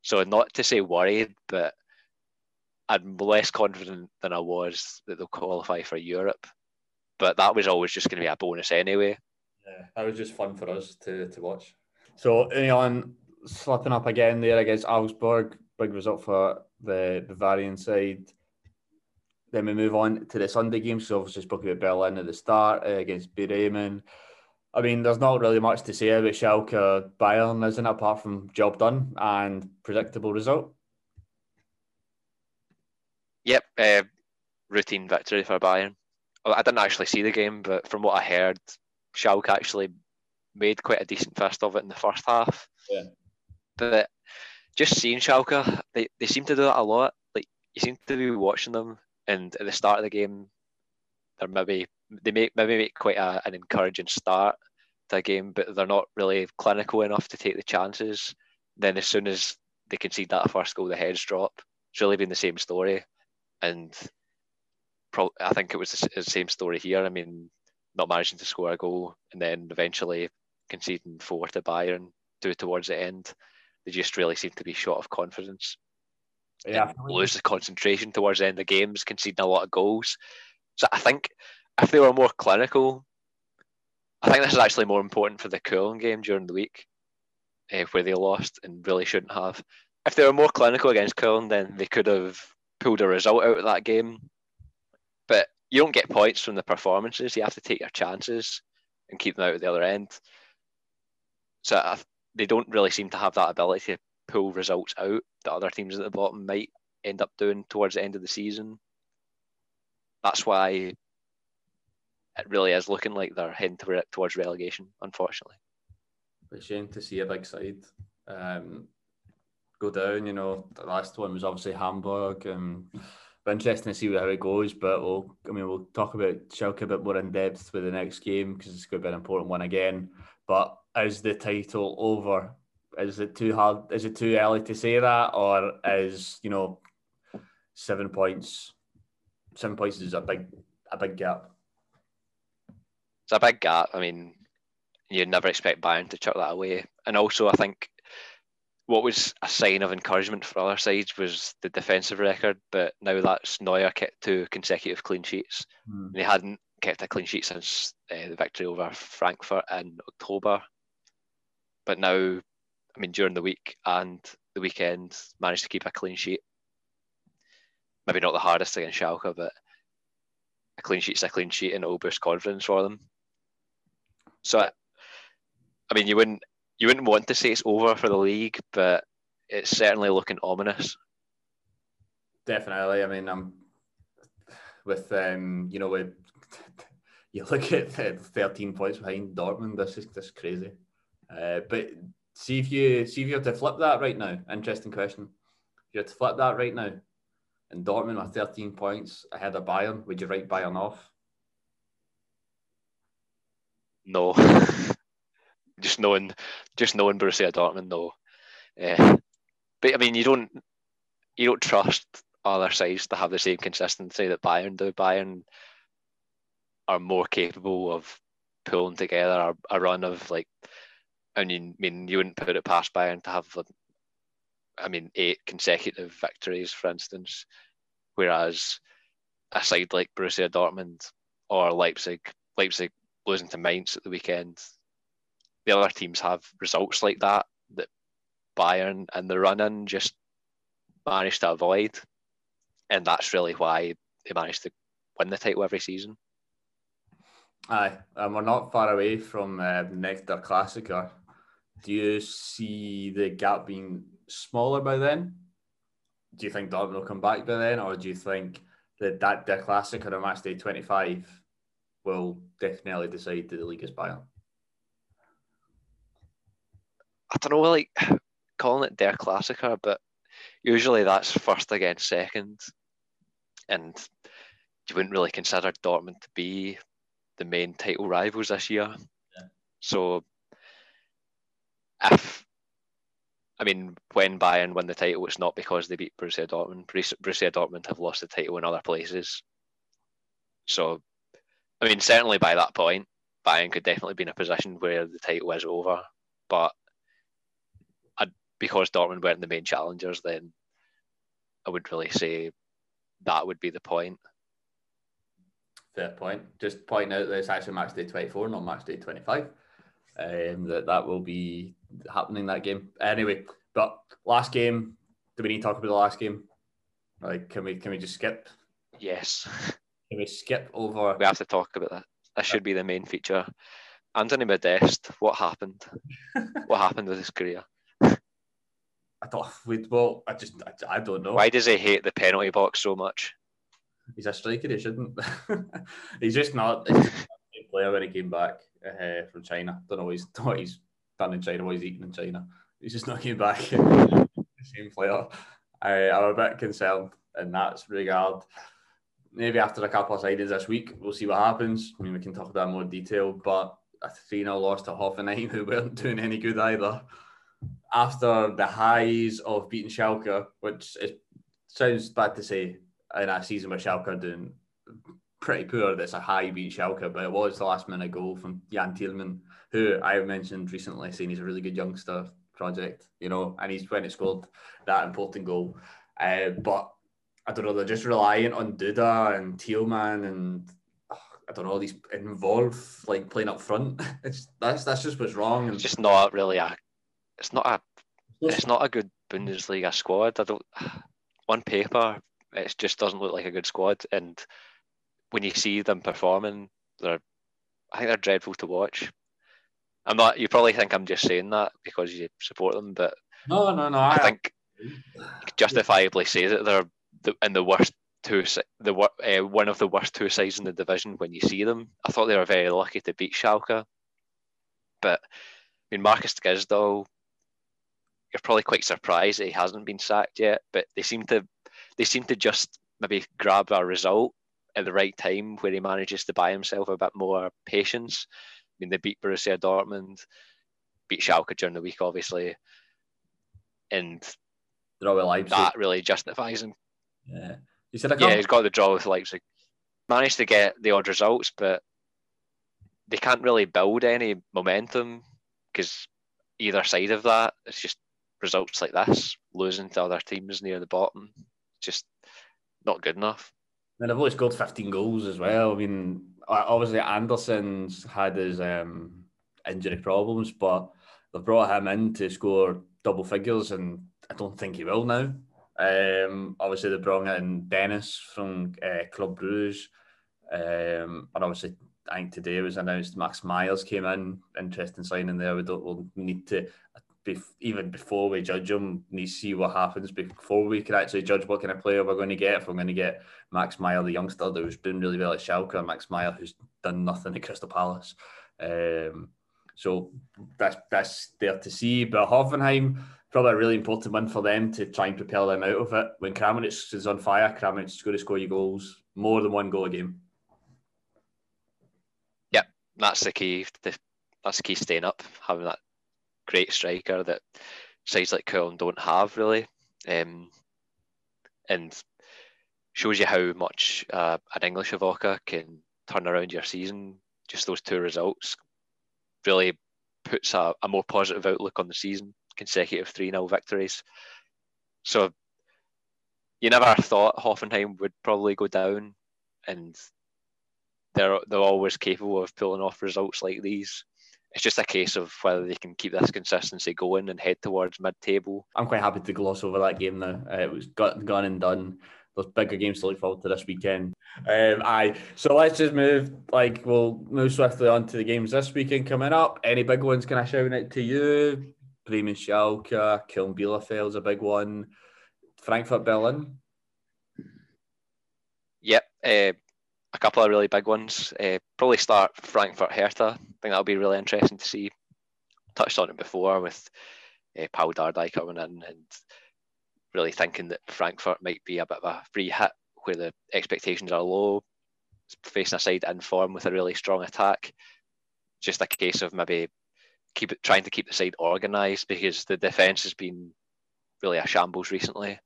So not to say worried, but I'm less confident than I was that they'll qualify for Europe. But that was always just going to be a bonus anyway. Yeah, that was just fun for us to, to watch. So, Union slipping up again there against Augsburg. Big result for the Bavarian side. Then we move on to the Sunday games. So, obviously, spoke about Berlin at the start uh, against Bremen. I mean, there's not really much to say about Schalke Bayern, isn't it, apart from job done and predictable result? Yep, uh, routine victory for Bayern. I didn't actually see the game, but from what I heard, Schalke actually made quite a decent first of it in the first half. Yeah. But just seeing Schalke, they, they seem to do that a lot. Like you seem to be watching them, and at the start of the game, they're maybe they make maybe make quite a, an encouraging start to a game, but they're not really clinical enough to take the chances. Then as soon as they concede that first goal, the heads drop. It's really been the same story, and pro- I think it was the same story here. I mean, not managing to score a goal and then eventually conceding four to Bayern, towards the end. They just really seem to be short of confidence. Yeah, lose the concentration towards the end of games, conceding a lot of goals. So I think if they were more clinical, I think this is actually more important for the Köln game during the week, uh, where they lost and really shouldn't have. If they were more clinical against Köln, then they could have pulled a result out of that game. But you don't get points from the performances. You have to take your chances and keep them out at the other end. So I, they don't really seem to have that ability to pull results out that other teams at the bottom might end up doing towards the end of the season. That's why it really is looking like they're heading towards relegation, unfortunately. A shame to see a big side um, go down. You know, the last one was obviously Hamburg. and interesting to see how it goes, but we'll, I mean, we'll talk about Schalke a bit more in depth with the next game because it's going to be an important one again. But is the title over? Is it too hard? Is it too early to say that, or is you know seven points? Seven points is a big, a big gap. It's a big gap. I mean, you'd never expect Bayern to chuck that away. And also, I think what was a sign of encouragement for other sides was the defensive record, but now that's Neuer kept two consecutive clean sheets. Mm. They hadn't kept a clean sheet since uh, the victory over Frankfurt in October. But now, I mean, during the week and the weekend, managed to keep a clean sheet. Maybe not the hardest against Schalke, but a clean sheet's a clean sheet and it'll boost confidence for them. So, I mean, you wouldn't you wouldn't want to say it's over for the league, but it's certainly looking ominous. Definitely. I mean, I'm with um, you know, with you look at the 13 points behind Dortmund. This is this crazy. Uh, but see if you see if you have to flip that right now. Interesting question. If you had to flip that right now, and Dortmund with 13 points ahead of Bayern, would you write Bayern off? No. just knowing, just knowing Borussia Dortmund, no. Uh, but I mean, you don't, you don't trust other sides to have the same consistency that Bayern do. Bayern are more capable of pulling together a, a run of like, I mean, I mean, you wouldn't put it past Bayern to have, I mean, eight consecutive victories, for instance, whereas a side like Borussia Dortmund or Leipzig, Leipzig losing to Mainz at the weekend, the other teams have results like that that Bayern and the run in just managed to avoid. And that's really why they managed to win the title every season. Aye, and we're not far away from uh, next Der Klassiker. Do you see the gap being smaller by then? Do you think Dortmund will come back by then, or do you think that that Der Klassiker on match day 25 will definitely decide that the league is Bayern? I don't know, like calling it Der Klassiker, but usually that's first against second, and you wouldn't really consider Dortmund to be the main title rivals this year. Yeah. So, if I mean, when Bayern win the title, it's not because they beat Borussia Dortmund. Borussia Dortmund have lost the title in other places. So, I mean, certainly by that point, Bayern could definitely be in a position where the title is over. But because Dortmund weren't the main challengers, then I would really say that would be the point. fair point. Just point out that it's actually match day 24, not match day 25. Um, that that will be happening that game. Anyway, but last game, do we need to talk about the last game? Like, can we can we just skip? Yes, Can we skip over? we have to talk about that. That should be the main feature. Anthony Modeste, what happened? what happened with his career? I thought we'd well, I just I, I don't know. Why does he hate the penalty box so much? He's a striker. He shouldn't. he's just not. He's player when he came back uh, from China. Don't know what he's what he's done in China. What he's eating in China. He's just not came back. the same player. I, I'm a bit concerned in that regard. Maybe after a couple of signings this week, we'll see what happens. I mean, we can talk about more detail. But a 3 0 loss to Hoffenheim, who weren't doing any good either. After the highs of beating Schalke, which is, sounds bad to say in a season where Schalke are doing pretty poor, that's a high beat Schalke, but it was the last minute goal from Jan Thielmann, who I've mentioned recently, saying he's a really good youngster project, you know, and he's when he scored that important goal. Uh, but I don't know, they're just reliant on Duda and Thielmann and I don't know, these involved like playing up front. It's that's that's just what's wrong. It's just not really a. It's not a. It's not a good Bundesliga squad. I don't. On paper, it just doesn't look like a good squad, and when you see them performing, they're. I think they're dreadful to watch. I'm not. You probably think I'm just saying that because you support them, but no, no, no. I I, think justifiably say that they're the, in the worst two, the uh, one of the worst two sides in the division when you see them. I thought they were very lucky to beat Schalke, but I mean Marcus Gisdol, you're probably quite surprised that he hasn't been sacked yet. But they seem to, they seem to just maybe grab a result at the right time where he manages to buy himself a bit more patience. I mean, they beat Borussia Dortmund, beat Schalke during the week, obviously, and draw with Leipzig. that really justifies him. Yeah. You said a Yeah, he's got the draw with Leipzig. Managed to get the odd results, but they can't really build any momentum because either side of that, it's just results like this, losing to other teams near the bottom, just not good enough. And they've always scored 15 goals as well. I mean, obviously Andersson's had his um, injury problems, but they've brought him in to score double figures, and I don't think he will now. Um, obviously, they brought in Dennis from uh, Club Bruges, um, and obviously, I think today was announced Max Meyers came in. Interesting signing there. We don't we'll need to bef- even before we judge him, to see what happens before we can actually judge what kind of player we're going to get. If we're going to get Max Meyer, the youngster was doing really well at Schalke, and Max Meyer, who's done nothing at Crystal Palace. Um, so that's that's there to see. But Hoffenheim, probably a really important one for them to try and propel them out of it. When Kramaric is on fire, Kramaric is going to score you goals, more than one goal a game. Yeah, that's the key. That's the key staying up, having that great striker that sides like Köln don't have really, um, and shows you how much uh, an Englische Woche can turn around your season. Just those two results really puts a, a more positive outlook on the season. Consecutive 3 0 victories. So you never thought Hoffenheim would probably go down, and they're they're always capable of pulling off results like these. It's just a case of whether they can keep this consistency going and head towards mid-table. I'm quite happy to gloss over that game now. Uh, it was got, gone and done. There's bigger games to look forward to this weekend. Um, aye, so let's just move. Like we'll move swiftly on to the games this weekend coming up. Any big ones? Can I shout out to you? Bremen Schalke, Köln Bielefeld's a big one. Frankfurt Berlin. Yep, uh, a couple of really big ones. Uh, probably start Frankfurt Hertha. I think that'll be really interesting to see. Touched on it before with uh, Paul Dardai coming in and really thinking that Frankfurt might be a bit of a free hit where the expectations are low, facing a side in form with a really strong attack. Just a case of maybe keep it, trying to keep the side organised because the defence has been really a shambles recently.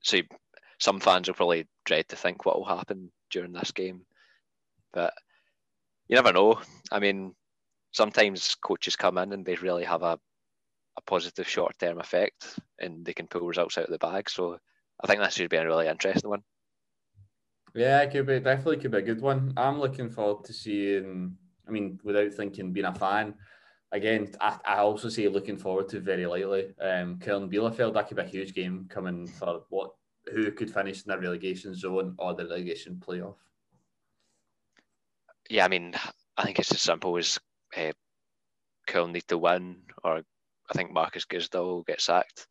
So some fans will probably dread to think what will happen during this game, but you never know. I mean, sometimes coaches come in and they really have a, a positive short term effect and they can pull results out of the bag. So I think this should be a really interesting one. Yeah, it could be definitely could be a good one. I'm looking forward to seeing. I mean, without thinking, being a fan, again, I, I also say looking forward to very lightly. Um, Köln Bielefeld, that could be a huge game coming for what who could finish in the relegation zone or the relegation playoff. Yeah, I mean, I think it's as simple as uh, Köln need to win, or I think Marcus Gisdol will get sacked.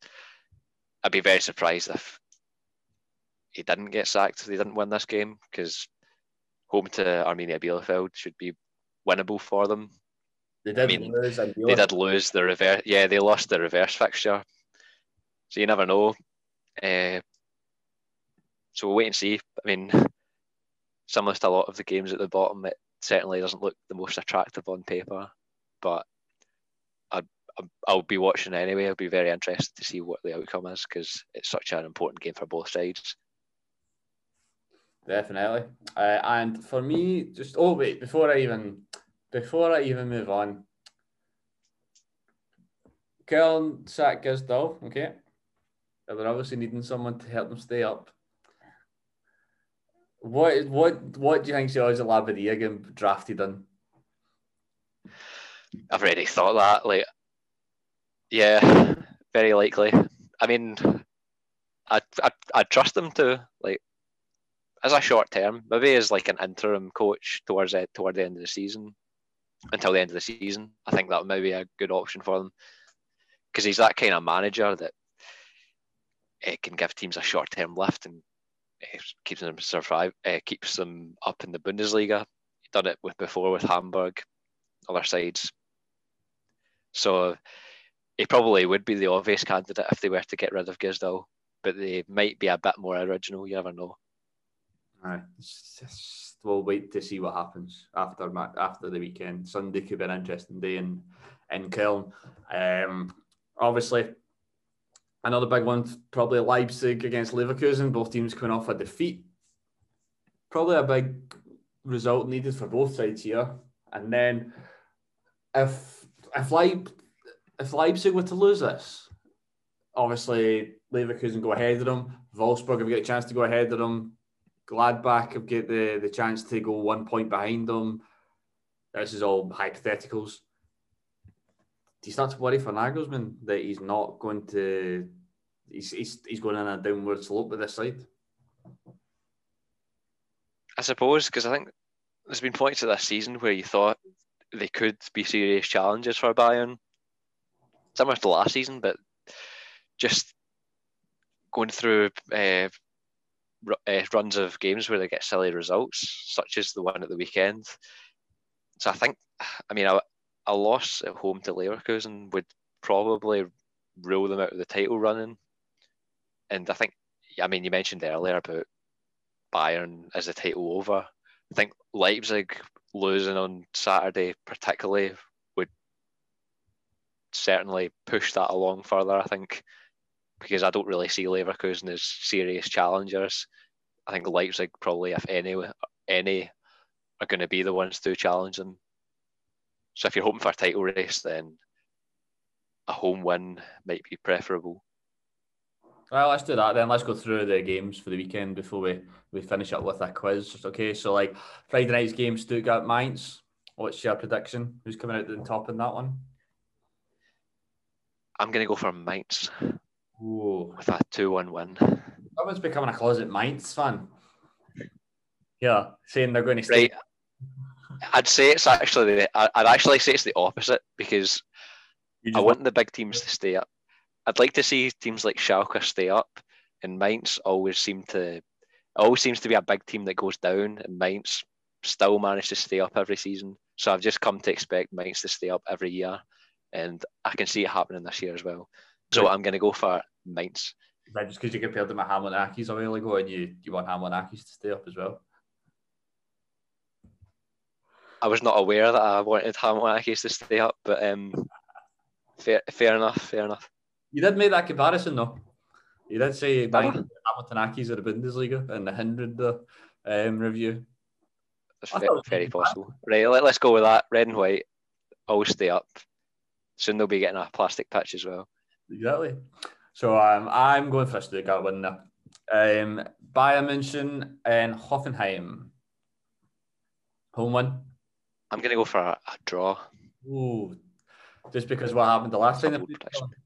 I'd be very surprised if he didn't get sacked if they didn't win this game because home to Arminia Bielefeld should be winnable for them. They did I mean, lose. They did lose the reverse. Yeah, they lost the reverse fixture, so you never know. Uh, so we'll wait and see. I mean, similar to a lot of the games at the bottom, it certainly doesn't look the most attractive on paper, but I'd, I'll be watching anyway. I'll be very interested to see what the outcome is because it's such an important game for both sides. Definitely. Uh, and for me, just oh wait, before I even before I even move on, Köln sack Gisdol, okay. They're obviously needing someone to help them stay up. What what what do you think the odds of Labbadia getting drafted in? I've already thought that. Like, yeah, very likely. I mean, I I I trust them to like as a short term, maybe as like an interim coach towards it toward the end of the season, until the end of the season. I think that may be a good option for them because he's that kind of manager that it can give teams a short term lift and keeps them survive, uh, keeps them up in the Bundesliga. Done it with before with Hamburg, other sides. So he probably would be the obvious candidate if they were to get rid of Gisdol, but they might be a bit more original. You never know. Aye, we'll wait to see what happens after after the weekend. Sunday could be an interesting day in in Köln. Um, obviously, another big one probably Leipzig against Leverkusen. Both teams coming off a defeat. Probably a big result needed for both sides here. And then if if Leip, if Leipzig were to lose this, obviously Leverkusen go ahead of them. Wolfsburg have got a chance to go ahead of them. Gladbach have get the, the chance to go one point behind them. This is all hypotheticals. Do you start to worry for Nagelsmann that he's not going to he's, he's, he's going on a downward slope with this side? I suppose because I think there's been points of this season where you thought they could be serious challenges for Bayern, similar to last season, but just going through uh, uh, runs of games where they get silly results, such as the one at the weekend. So I think, I mean, a, a loss at home to Leverkusen would probably rule them out of the title running. And I think, I mean, you mentioned earlier about Bayern as a title over. I think Leipzig losing on Saturday, particularly, would certainly push that along further. I think because I don't really see Leverkusen as serious challengers. I think Leipzig probably, if any, any are going to be the ones to challenge them. So if you're hoping for a title race, then a home win might be preferable. Well, let's do that then. Let's go through the games for the weekend before we, we finish up with a quiz. Okay, so like Friday night's game, Stuttgart Mainz. What's your prediction? Who's coming out the top in that one? I'm going to go for Mainz. Ooh. With a 2 1 win. Someone's becoming a closet Mainz fan. Yeah, saying they're going to stay. Right. I'd say it's actually, the, I'd actually say it's the opposite because I want the big teams to stay up. I'd like to see teams like Schalke stay up, and Mainz always seem to, always seems to be a big team that goes down, and Mainz still manage to stay up every season. So I've just come to expect Mainz to stay up every year, and I can see it happening this year as well. So I'm going to go for Mainz. Right, just because you compared them with Hamlin a while ago and you, you want Hamlin to stay up as well? I was not aware that I wanted Hamlin to stay up, but um, fair, fair enough, fair enough. You did make that comparison though. You did say Hamilton Accies are the Bundesliga in the hundred um, review. That's very, very possible. Right, let, us go with that. Red and white, always stay up. Soon they'll be getting a plastic pitch as well. Exactly. So um, I'm going for a Stuttgart win now. Um, Bayern München and Hoffenheim. Home one. I'm going to go for a, a draw. Ooh, just because what happened the last time? they Double played each prediction. other?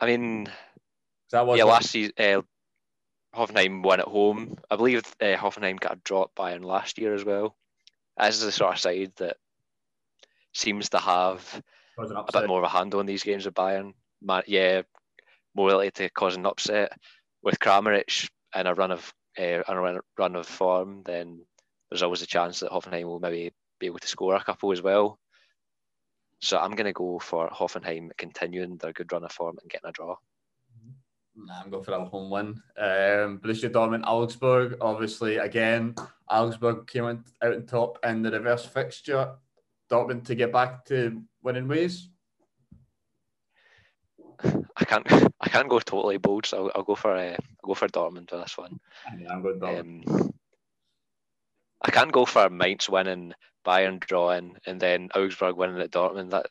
I mean, That was yeah, last season, uh, Hoffenheim won at home. I believe uh, Hoffenheim got a draw at Bayern last year as well. As is the sort of side that seems to have a bit more of a handle on these games of Bayern. Yeah, more likely to cause an upset with Kramaric and a run of uh, a run- run of form. Then there's always a chance that Hoffenheim will maybe be able to score a couple as well. So I'm going to go for Hoffenheim continuing their good run of form and getting a draw. Nah, I'm going for a home win. Um, Borussia Dortmund, Augsburg. Obviously, again, Augsburg came out out on top in the reverse fixture. Dortmund to get back to winning ways. I can't I can't go totally bold, so I'll, I'll go for uh, I'll go for Dortmund for this one. Yeah, I'm going Dortmund. Um, I can't go for Mainz winning, Bayern drawing, and then Augsburg winning at Dortmund. That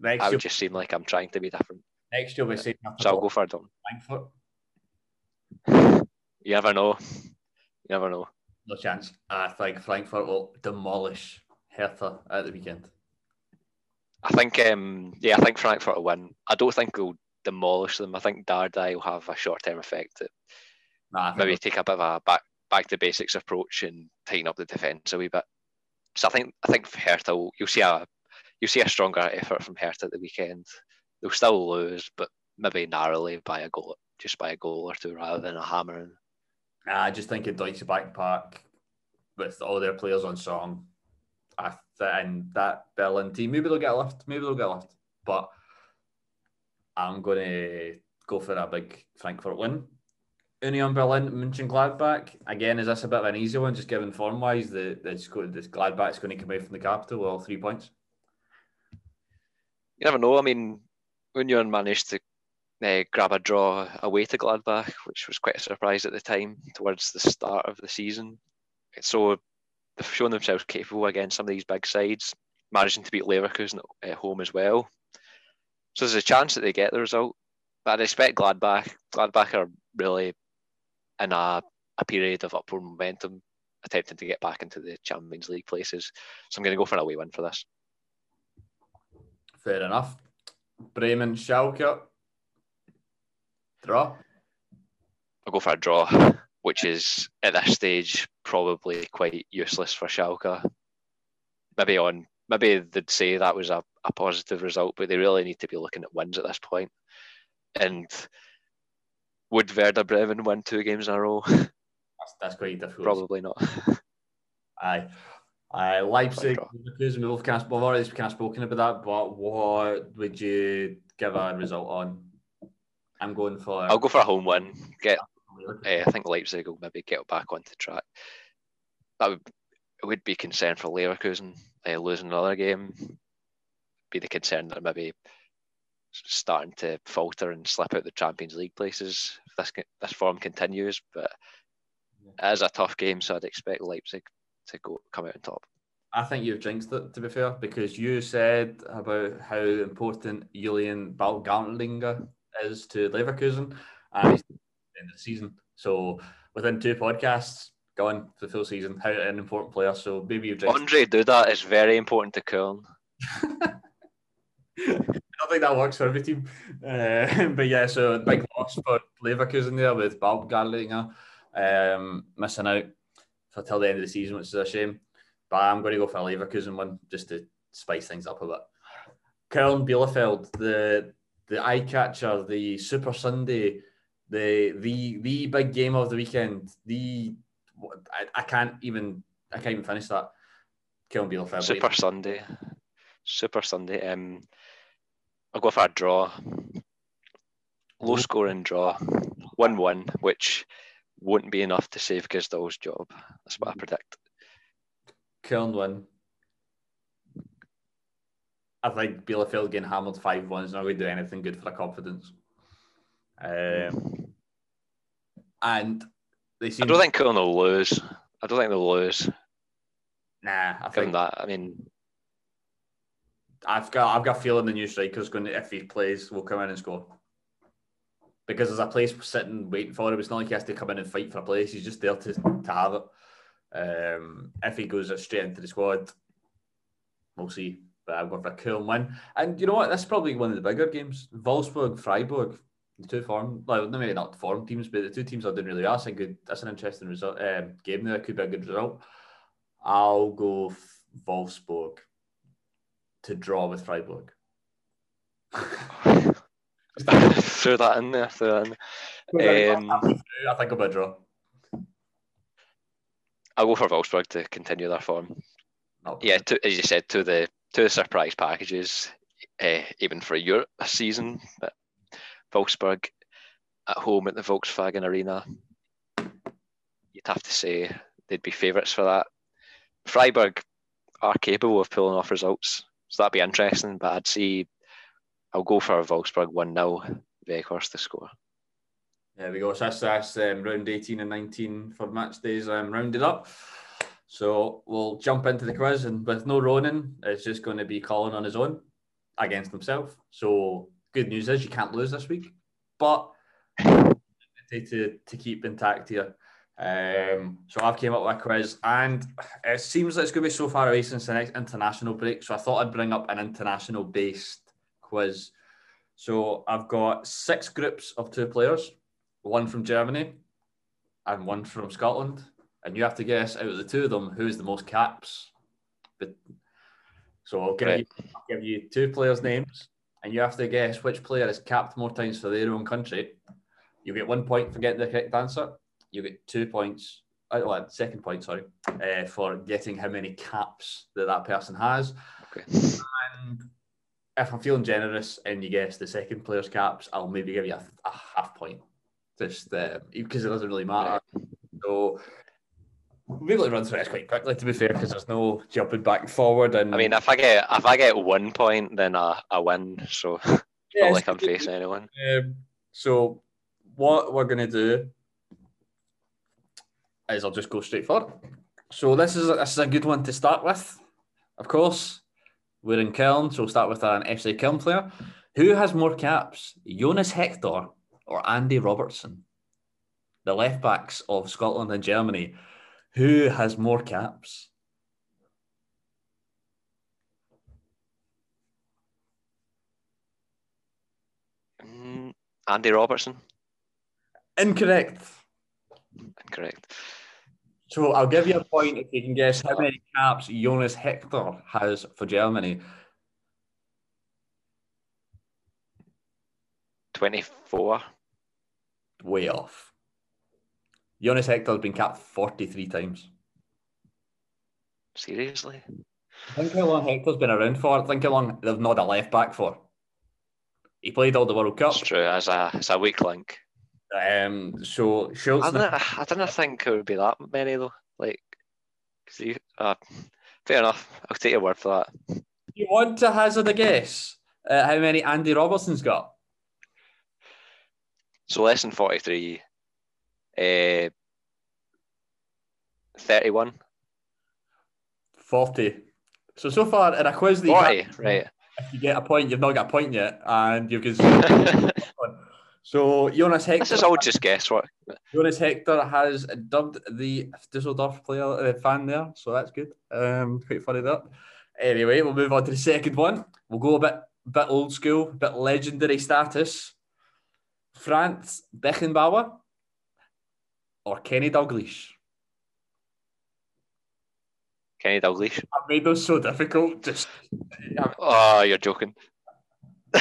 next, that would just seem like I'm trying to be different. next year we're saying So I'll go for Dortmund. Frankfurt. You never know. You never know. No chance. I think Frankfurt will demolish Hertha at the weekend. I think um yeah, I think Frankfurt will win. I don't think they'll demolish them. I think Dardai will have a short term effect that Nah, maybe take a bit of a back back to basics approach and tighten up the defence a wee bit. So I think I think for Hertha you'll see a you'll see a stronger effort from Hertha at the weekend. They'll still lose, but maybe narrowly by a goal, just by a goal or two rather than a hammering. I just think in Deutsche Bank Park with all their players on song, I th- and that Berlin team, maybe they'll get a lift, maybe they'll get a lift, but I'm going to go for a big Frankfurt win. Union Berlin, Mönchengladbach. Again, is this a bit of an easy one, just given form wise? The this, this Gladbach's going to come out from the capital with all three points. You never know. I mean, Union managed to uh, grab a draw away to Gladbach, which was quite a surprise at the time towards the start of the season. So they've shown themselves capable against some of these big sides, managing to beat Leverkusen at home as well. So there's a chance that they get the result. But I'd expect Gladbach. Gladbach are really in a, a period of upward momentum, attempting to get back into the Champions League places. So I'm going to go for an away win for this. Fair enough. Bremen, Schalke. Draw. I'll go for a draw, which is at this stage probably quite useless for Schalke. Maybe on maybe they'd say that was a, a positive result, but they really need to be looking at wins at this point. And would Werder Bremen win two games in a row? That's, that's quite difficult. Probably not. Aye. Aye, Leipzig. Leverkusen, we've kind of, we've already kind of spoken about that, but what would you give a result on? I'm going for. I'll go for a home win. Get uh, I think Leipzig will maybe get back onto track. That would would be concern for Leverkusen uh, losing another game. Be the concern that maybe starting to falter and slip out the Champions League places if this this form continues. But it is a tough game, so I'd expect Leipzig to go come out on top. I think you've jinxed it, to be fair, because you said about how important Julian Baumgartlinger is to Leverkusen and he's the end of the season. So within two podcasts, gone for the full season, how an important player. So maybe you've jinxed Ondrej Duda is very important to Köln. I don't think that works for every team. Uh, but yeah, so big loss for Leverkusen there with Baumgartlinger um, missing out for till the end of the season, which is a shame. But I'm going to go for a Leverkusen one just to spice things up a bit. Köln Bielefeld, the the eye catcher, the Super Sunday, the the the big game of the weekend. The I, I can't even I can't even finish that. Köln Bielefeld. Super Sunday. Super Sunday. Um, I'll go for a draw. Low scoring draw. 1 1, which won't be enough to save Gisdol's job. That's what I predict. Köln win. I think Bielefeld getting hammered 5 1 is not going to do anything good for the confidence. Um, and they seem. I don't think Köln will lose. I don't think they'll lose. Nah, I Given think that, I mean, I've got I've got a feeling the new striker's going to, if he plays, will come in and score. because there's a place sitting waiting for him. It's not like he has to come in and fight for a place. He's just there to, to have it. Um, if he goes straight into the squad, we'll see. But I'm going for a cool win. And you know what? That's probably one of the bigger games. Wolfsburg, Freiburg, the two form, well, maybe not form teams, but the two teams are doing really well. That's a good. That's an interesting result. Um, game there could be a good result. I'll go Wolfsburg to draw with Freiburg. throw that in there. Throw that in. there. Um, I think I'll be a draw. I'll go for Wolfsburg to continue their form. No. Yeah, to, as you said, to the to the surprise packages, uh, even for your season. But Wolfsburg at home at the Volkswagen Arena, you'd have to say they'd be favourites for that. Freiburg are capable of pulling off results, so that'd be interesting. But I'd see, I'll go for a Wolfsburg 1 0, Weghorst to score. There we go. So that's, that's um, round 18 and 19 for match days um, rounded up. So we'll jump into the quiz, and with no Ronan, it's just going to be Colin on his own against himself. So good news is you can't lose this week, but to, to keep intact here. Um, so I've came up with a quiz, and it seems like it's going to be so far away since the next international break. So I thought I'd bring up an international based quiz. So I've got six groups of two players, one from Germany and one from Scotland, and you have to guess out of the two of them who's the most caps. But so I'll give, Right. you, I'll give you two players' names, and you have to guess which player has capped more times for their own country. You get one point for getting the correct answer. You get two points. Uh, well, second point, sorry, uh, for getting how many caps that that person has. Okay. And if I'm feeling generous and you guess the second player's caps, I'll maybe give you a, a half point, just uh, because it doesn't really matter. So be to run through this quite quickly, to be fair, because there's no jumping back and forward. And I mean, if I get if I get one point, then I, I win. So Yeah, not like I'm facing anyone. Um, so what we're going to do is I'll just go straight for it. So this is this is a good one to start with. Of course, we're in Köln, so we'll start with an FC Köln player. Who has more caps, Jonas Hector or Andy Robertson? The left backs of Scotland and Germany. Who has more caps? Mm, Andy Robertson, Incorrect. Incorrect. So I'll give you a point if you can guess how many caps Jonas Hector has for Germany. Twenty four. Way off. Jonas Hector has been capped 43 times. Seriously? Think how long Hector's been around for. Think how long they've not a left back for. He played all the World Cup. It's true. As a as a weak link. Um, so Schultz. I don't, I don't think it would be that many though. Like, 'cause you, uh, fair enough. I'll take your word for that. You want to hazard a guess uh, how many Andy Robertson's got? So less than forty three. Uh, thirty one. 40. So, so far in a quiz that you, Forty. can't- Right. if you get a point, you've not got a point yet, and you can. so Jonas Hector. this is all just guesswork. Jonas Hector has dubbed the Dusseldorf player uh, fan there, so that's good. Um, quite funny that. Anyway, we'll move on to the second one. We'll go a bit, bit old school, bit legendary status. Franz Beckenbauer or Kenny Dalglish. Kenny Dalglish. I've made those so difficult. Just Oh, you're joking.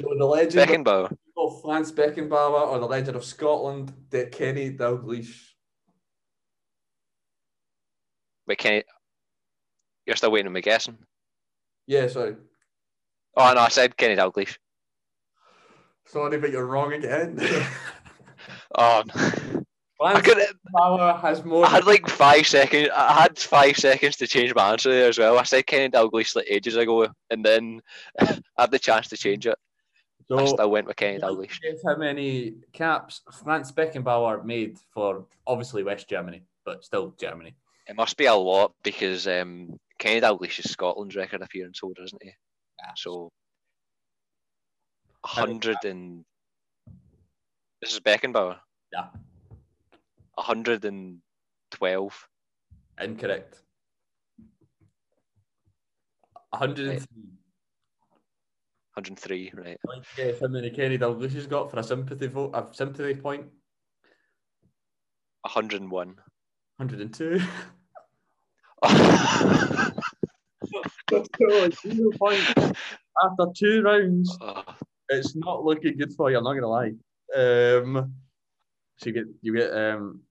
so the legend Beckenbauer. Oh, of Franz Beckenbauer or the legend of Scotland, the Kenny Dalglish. Wait, Kenny. You're still waiting on me guessing. Yeah, sorry. Oh no, I said Kenny Dalglish. Sorry, but you're wrong again. Oh, I Franz could. Beckenbauer has more. I had like five seconds. I had five seconds to change my answer there as well. I said Kenny Dalglish like ages ago, and then I had the chance to change it. I So, still went with Kenny Dalglish. how many caps Franz Beckenbauer made for obviously West Germany, but still Germany. It must be a lot because um, Kenny Dalglish is Scotland's record appearance holder, isn't he? So hundred and this is Beckenbauer. Yeah. A hundred and twelve. Incorrect. 103. 103, right. Like, Guess how many Kenny Dalglish has got for a sympathy vote, a sympathy point? 101. 102. oh, Zero points after two rounds. It's not looking good for you. I'm not gonna lie. Um, so you get you get um,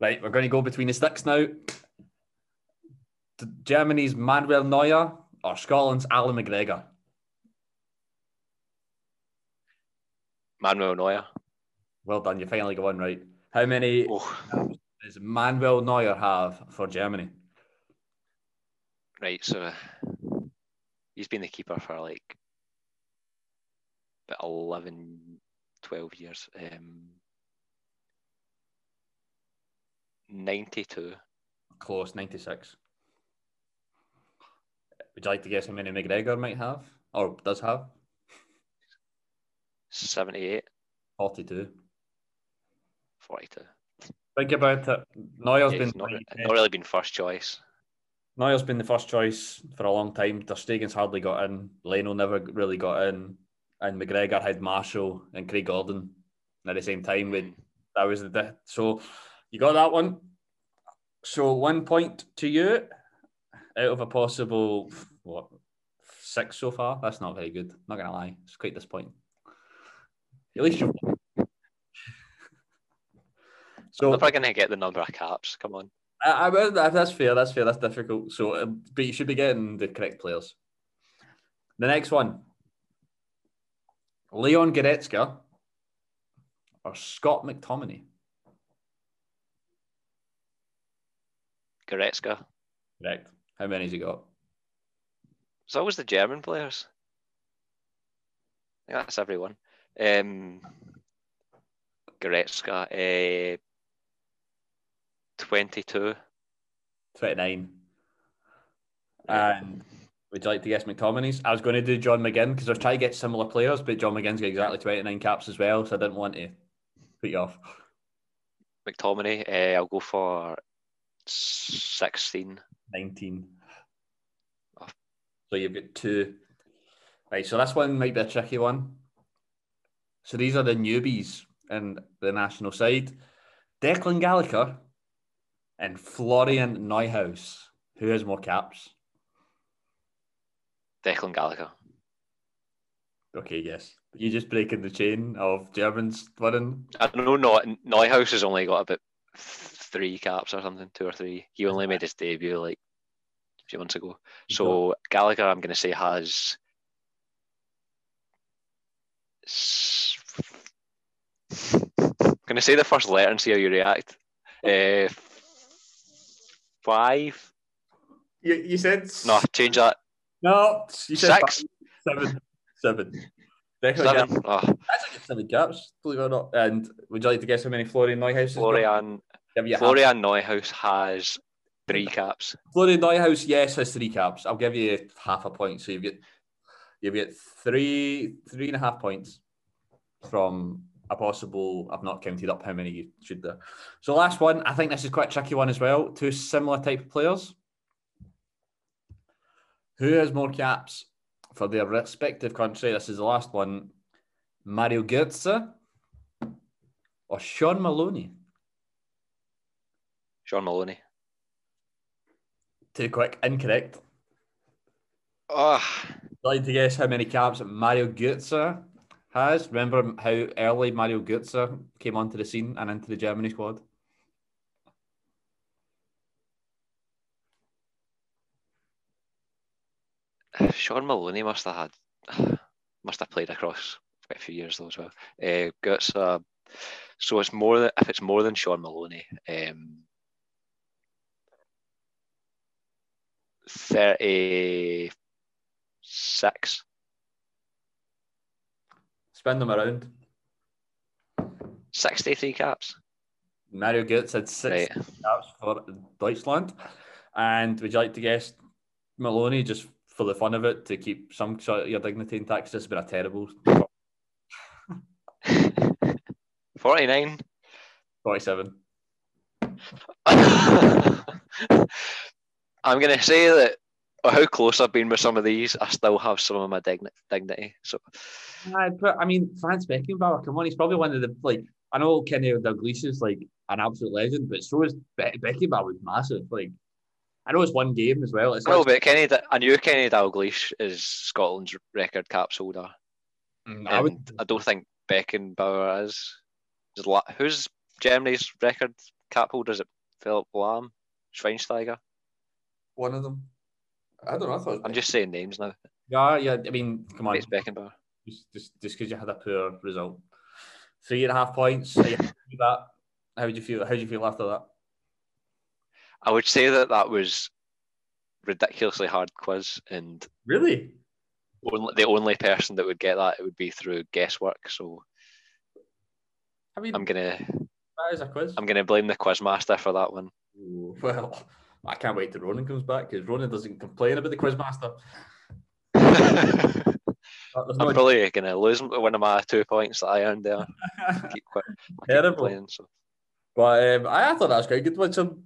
right. We're going to go between the sticks now. Germany's Manuel Neuer or Scotland's Allan McGregor. Manuel Neuer. Well done. You finally got one right. How many Oh, does Manuel Neuer have for Germany? right, so he's been the keeper for like about 11, 12 years. Um, 92. Close, 96. Would you like to guess how many McGregor might have or does have? 78. 42. 42. Think about it. Neuer's Yeah, been not, not really been first choice. Neuer's been the first choice for a long time. ter Stegen's hardly got in. Leno never really got in. And McGregor had Marshall and Craig Gordon at the same time. With hmm. that was the so you got that one. So one point to you out of a possible what six so far. That's not very good. Not gonna lie, it's quite disappointing. At least you. so They're probably going to get the number of caps. Come on. I, I That's fair. That's fair. That's difficult. So, uh, but you should be getting the correct players. The next one, Leon Goretzka or Scott McTominay. Goretzka. Correct. How many has he got? It's always the German players. I that's everyone. Um, Goretzka, uh, 22. Twenty-nine. And would you like to guess McTominay's? I was going to do John McGinn because I was trying to get similar players, but John McGinn's got exactly twenty-nine caps as well, so I didn't want to put you off. McTominay, uh, I'll go for 16. 19. Oh. So you've got two. Right, so this one might be a tricky one. So these are the newbies in the national side. Declan Gallagher and Florian Neuhaus. Who has more caps? Declan Gallagher. Okay, yes. You're just breaking the chain of Germans winning. I don't know, Neu- Neuhaus has only got about three caps or something, two or three. He only made his debut like a few months ago. So Gallagher, I'm going to say, has. Going to say the first letter and see how you react. Uh, five? You, you said No, change that. No, you said Six? five. seven. Seven. Seven. Oh, That's like seven caps, believe it or not. And would you like to guess how many Florian Neuhaus? Florian, Give you half. Florian Neuhaus has three caps. Florian Neuhaus, yes, has three caps. I'll give you half a point. So you get you get three three and a half points from a possible. I've not counted up how many you should there. So last one, I think this is quite a tricky one as well. Two similar type of players. Who has more caps for their respective country? This is the last one. Mario Götze or Sean Maloney? Sean Maloney. Too quick, incorrect. Oh, I'd like to guess how many caps Mario Götze has. Remember how early Mario Götze came onto the scene and into the Germany squad? Sean Maloney must have had, must have played across quite a few years though as well. Uh, Götze, so it's more than if it's more than Sean Maloney. Um, Thirty-six. Spin them around. 63 caps. Mario Götze had six Right. caps for Deutschland. And would you like to guess Maloney just for the fun of it to keep some sort of your dignity intact? This has been a terrible. 49. 47. I'm going to say that how close I've been with some of these, I still have some of my digni- dignity. So but I mean, Franz Beckenbauer, come on, he's probably one of the like. I know Kenny Dalglish is like an absolute legend, but so is Be- Beckenbauer was massive. Like, I know it's one game as well. It's no, like, but Kenny, Da- I knew Kenny Dalglish is Scotland's record caps holder, Mm, I and would, I don't think Beckenbauer is. is La- who's Germany's record cap holder? Is it Philipp Lahm, Schweinsteiger? one of them. I don't know. I thought I'm just saying names now. Yeah, yeah. I mean, come on. It's Beckenbauer. Just just just because you had a poor result. Three and a half points. Are you happy with that? How would you feel? How did you feel after that? I would say that that was ridiculously hard quiz, and Really? only, the only person that would get that it would be through guesswork. So I mean, I'm gonna that is a quiz. I'm gonna blame the quizmaster for that one. Well, I can't wait till Ronan comes back because Ronan doesn't complain about the quizmaster. I'm There's no- probably gonna lose one of my two points that I earned there. Keep, quit, I keep Terrible. complaining, so. But um, I, I thought that was quite good. With some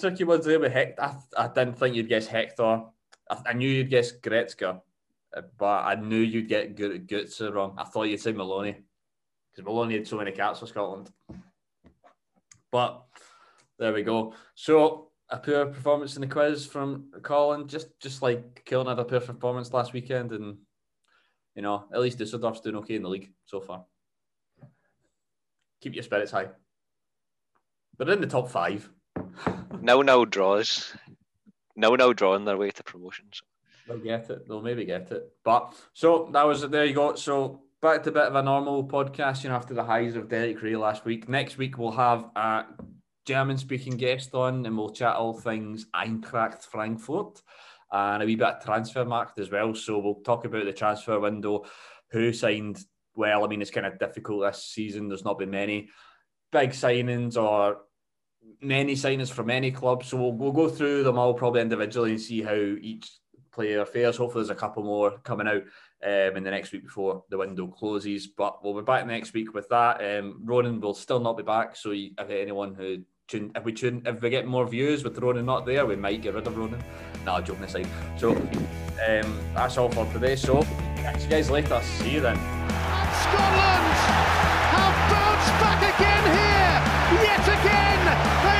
tricky ones there with Hector. I, I didn't think you'd guess Hector. I, I knew you'd guess Gretzka, uh, but I knew you'd get Gut- Götze wrong. I thought you'd say Maloney because Maloney had so many caps for Scotland. But there we go. So a poor performance in the quiz from Colin, just just like killing had a poor performance last weekend, and you know at least Dusseldorf's doing okay in the league so far. Keep your spirits high. They're in the top five. No, no draws. No, no drawing their way to promotions. They'll get it. They'll maybe get it. But so that was it. There you go. So back to a bit of a normal podcast, you know, after the highs of Derek Ray last week. Next week we'll have a German speaking guest on and we'll chat all things Eintracht Frankfurt and a wee bit of transfer market as well. So we'll talk about the transfer window, who signed well. I mean, it's kind of difficult this season. There's not been many big signings or many signings from any club. So we'll, we'll go through them all probably individually and see how each player fares. Hopefully, there's a couple more coming out um, in the next week before the window closes. But we'll be back next week with that. Um, Ronan will still not be back. So if anyone who tune if we tune if we get more views with Ronan not there, we might get rid of Ronan. Nah, joking aside. So um, that's all for today. So catch you guys later. See you then. Scotland have bounced back again here, yet again. They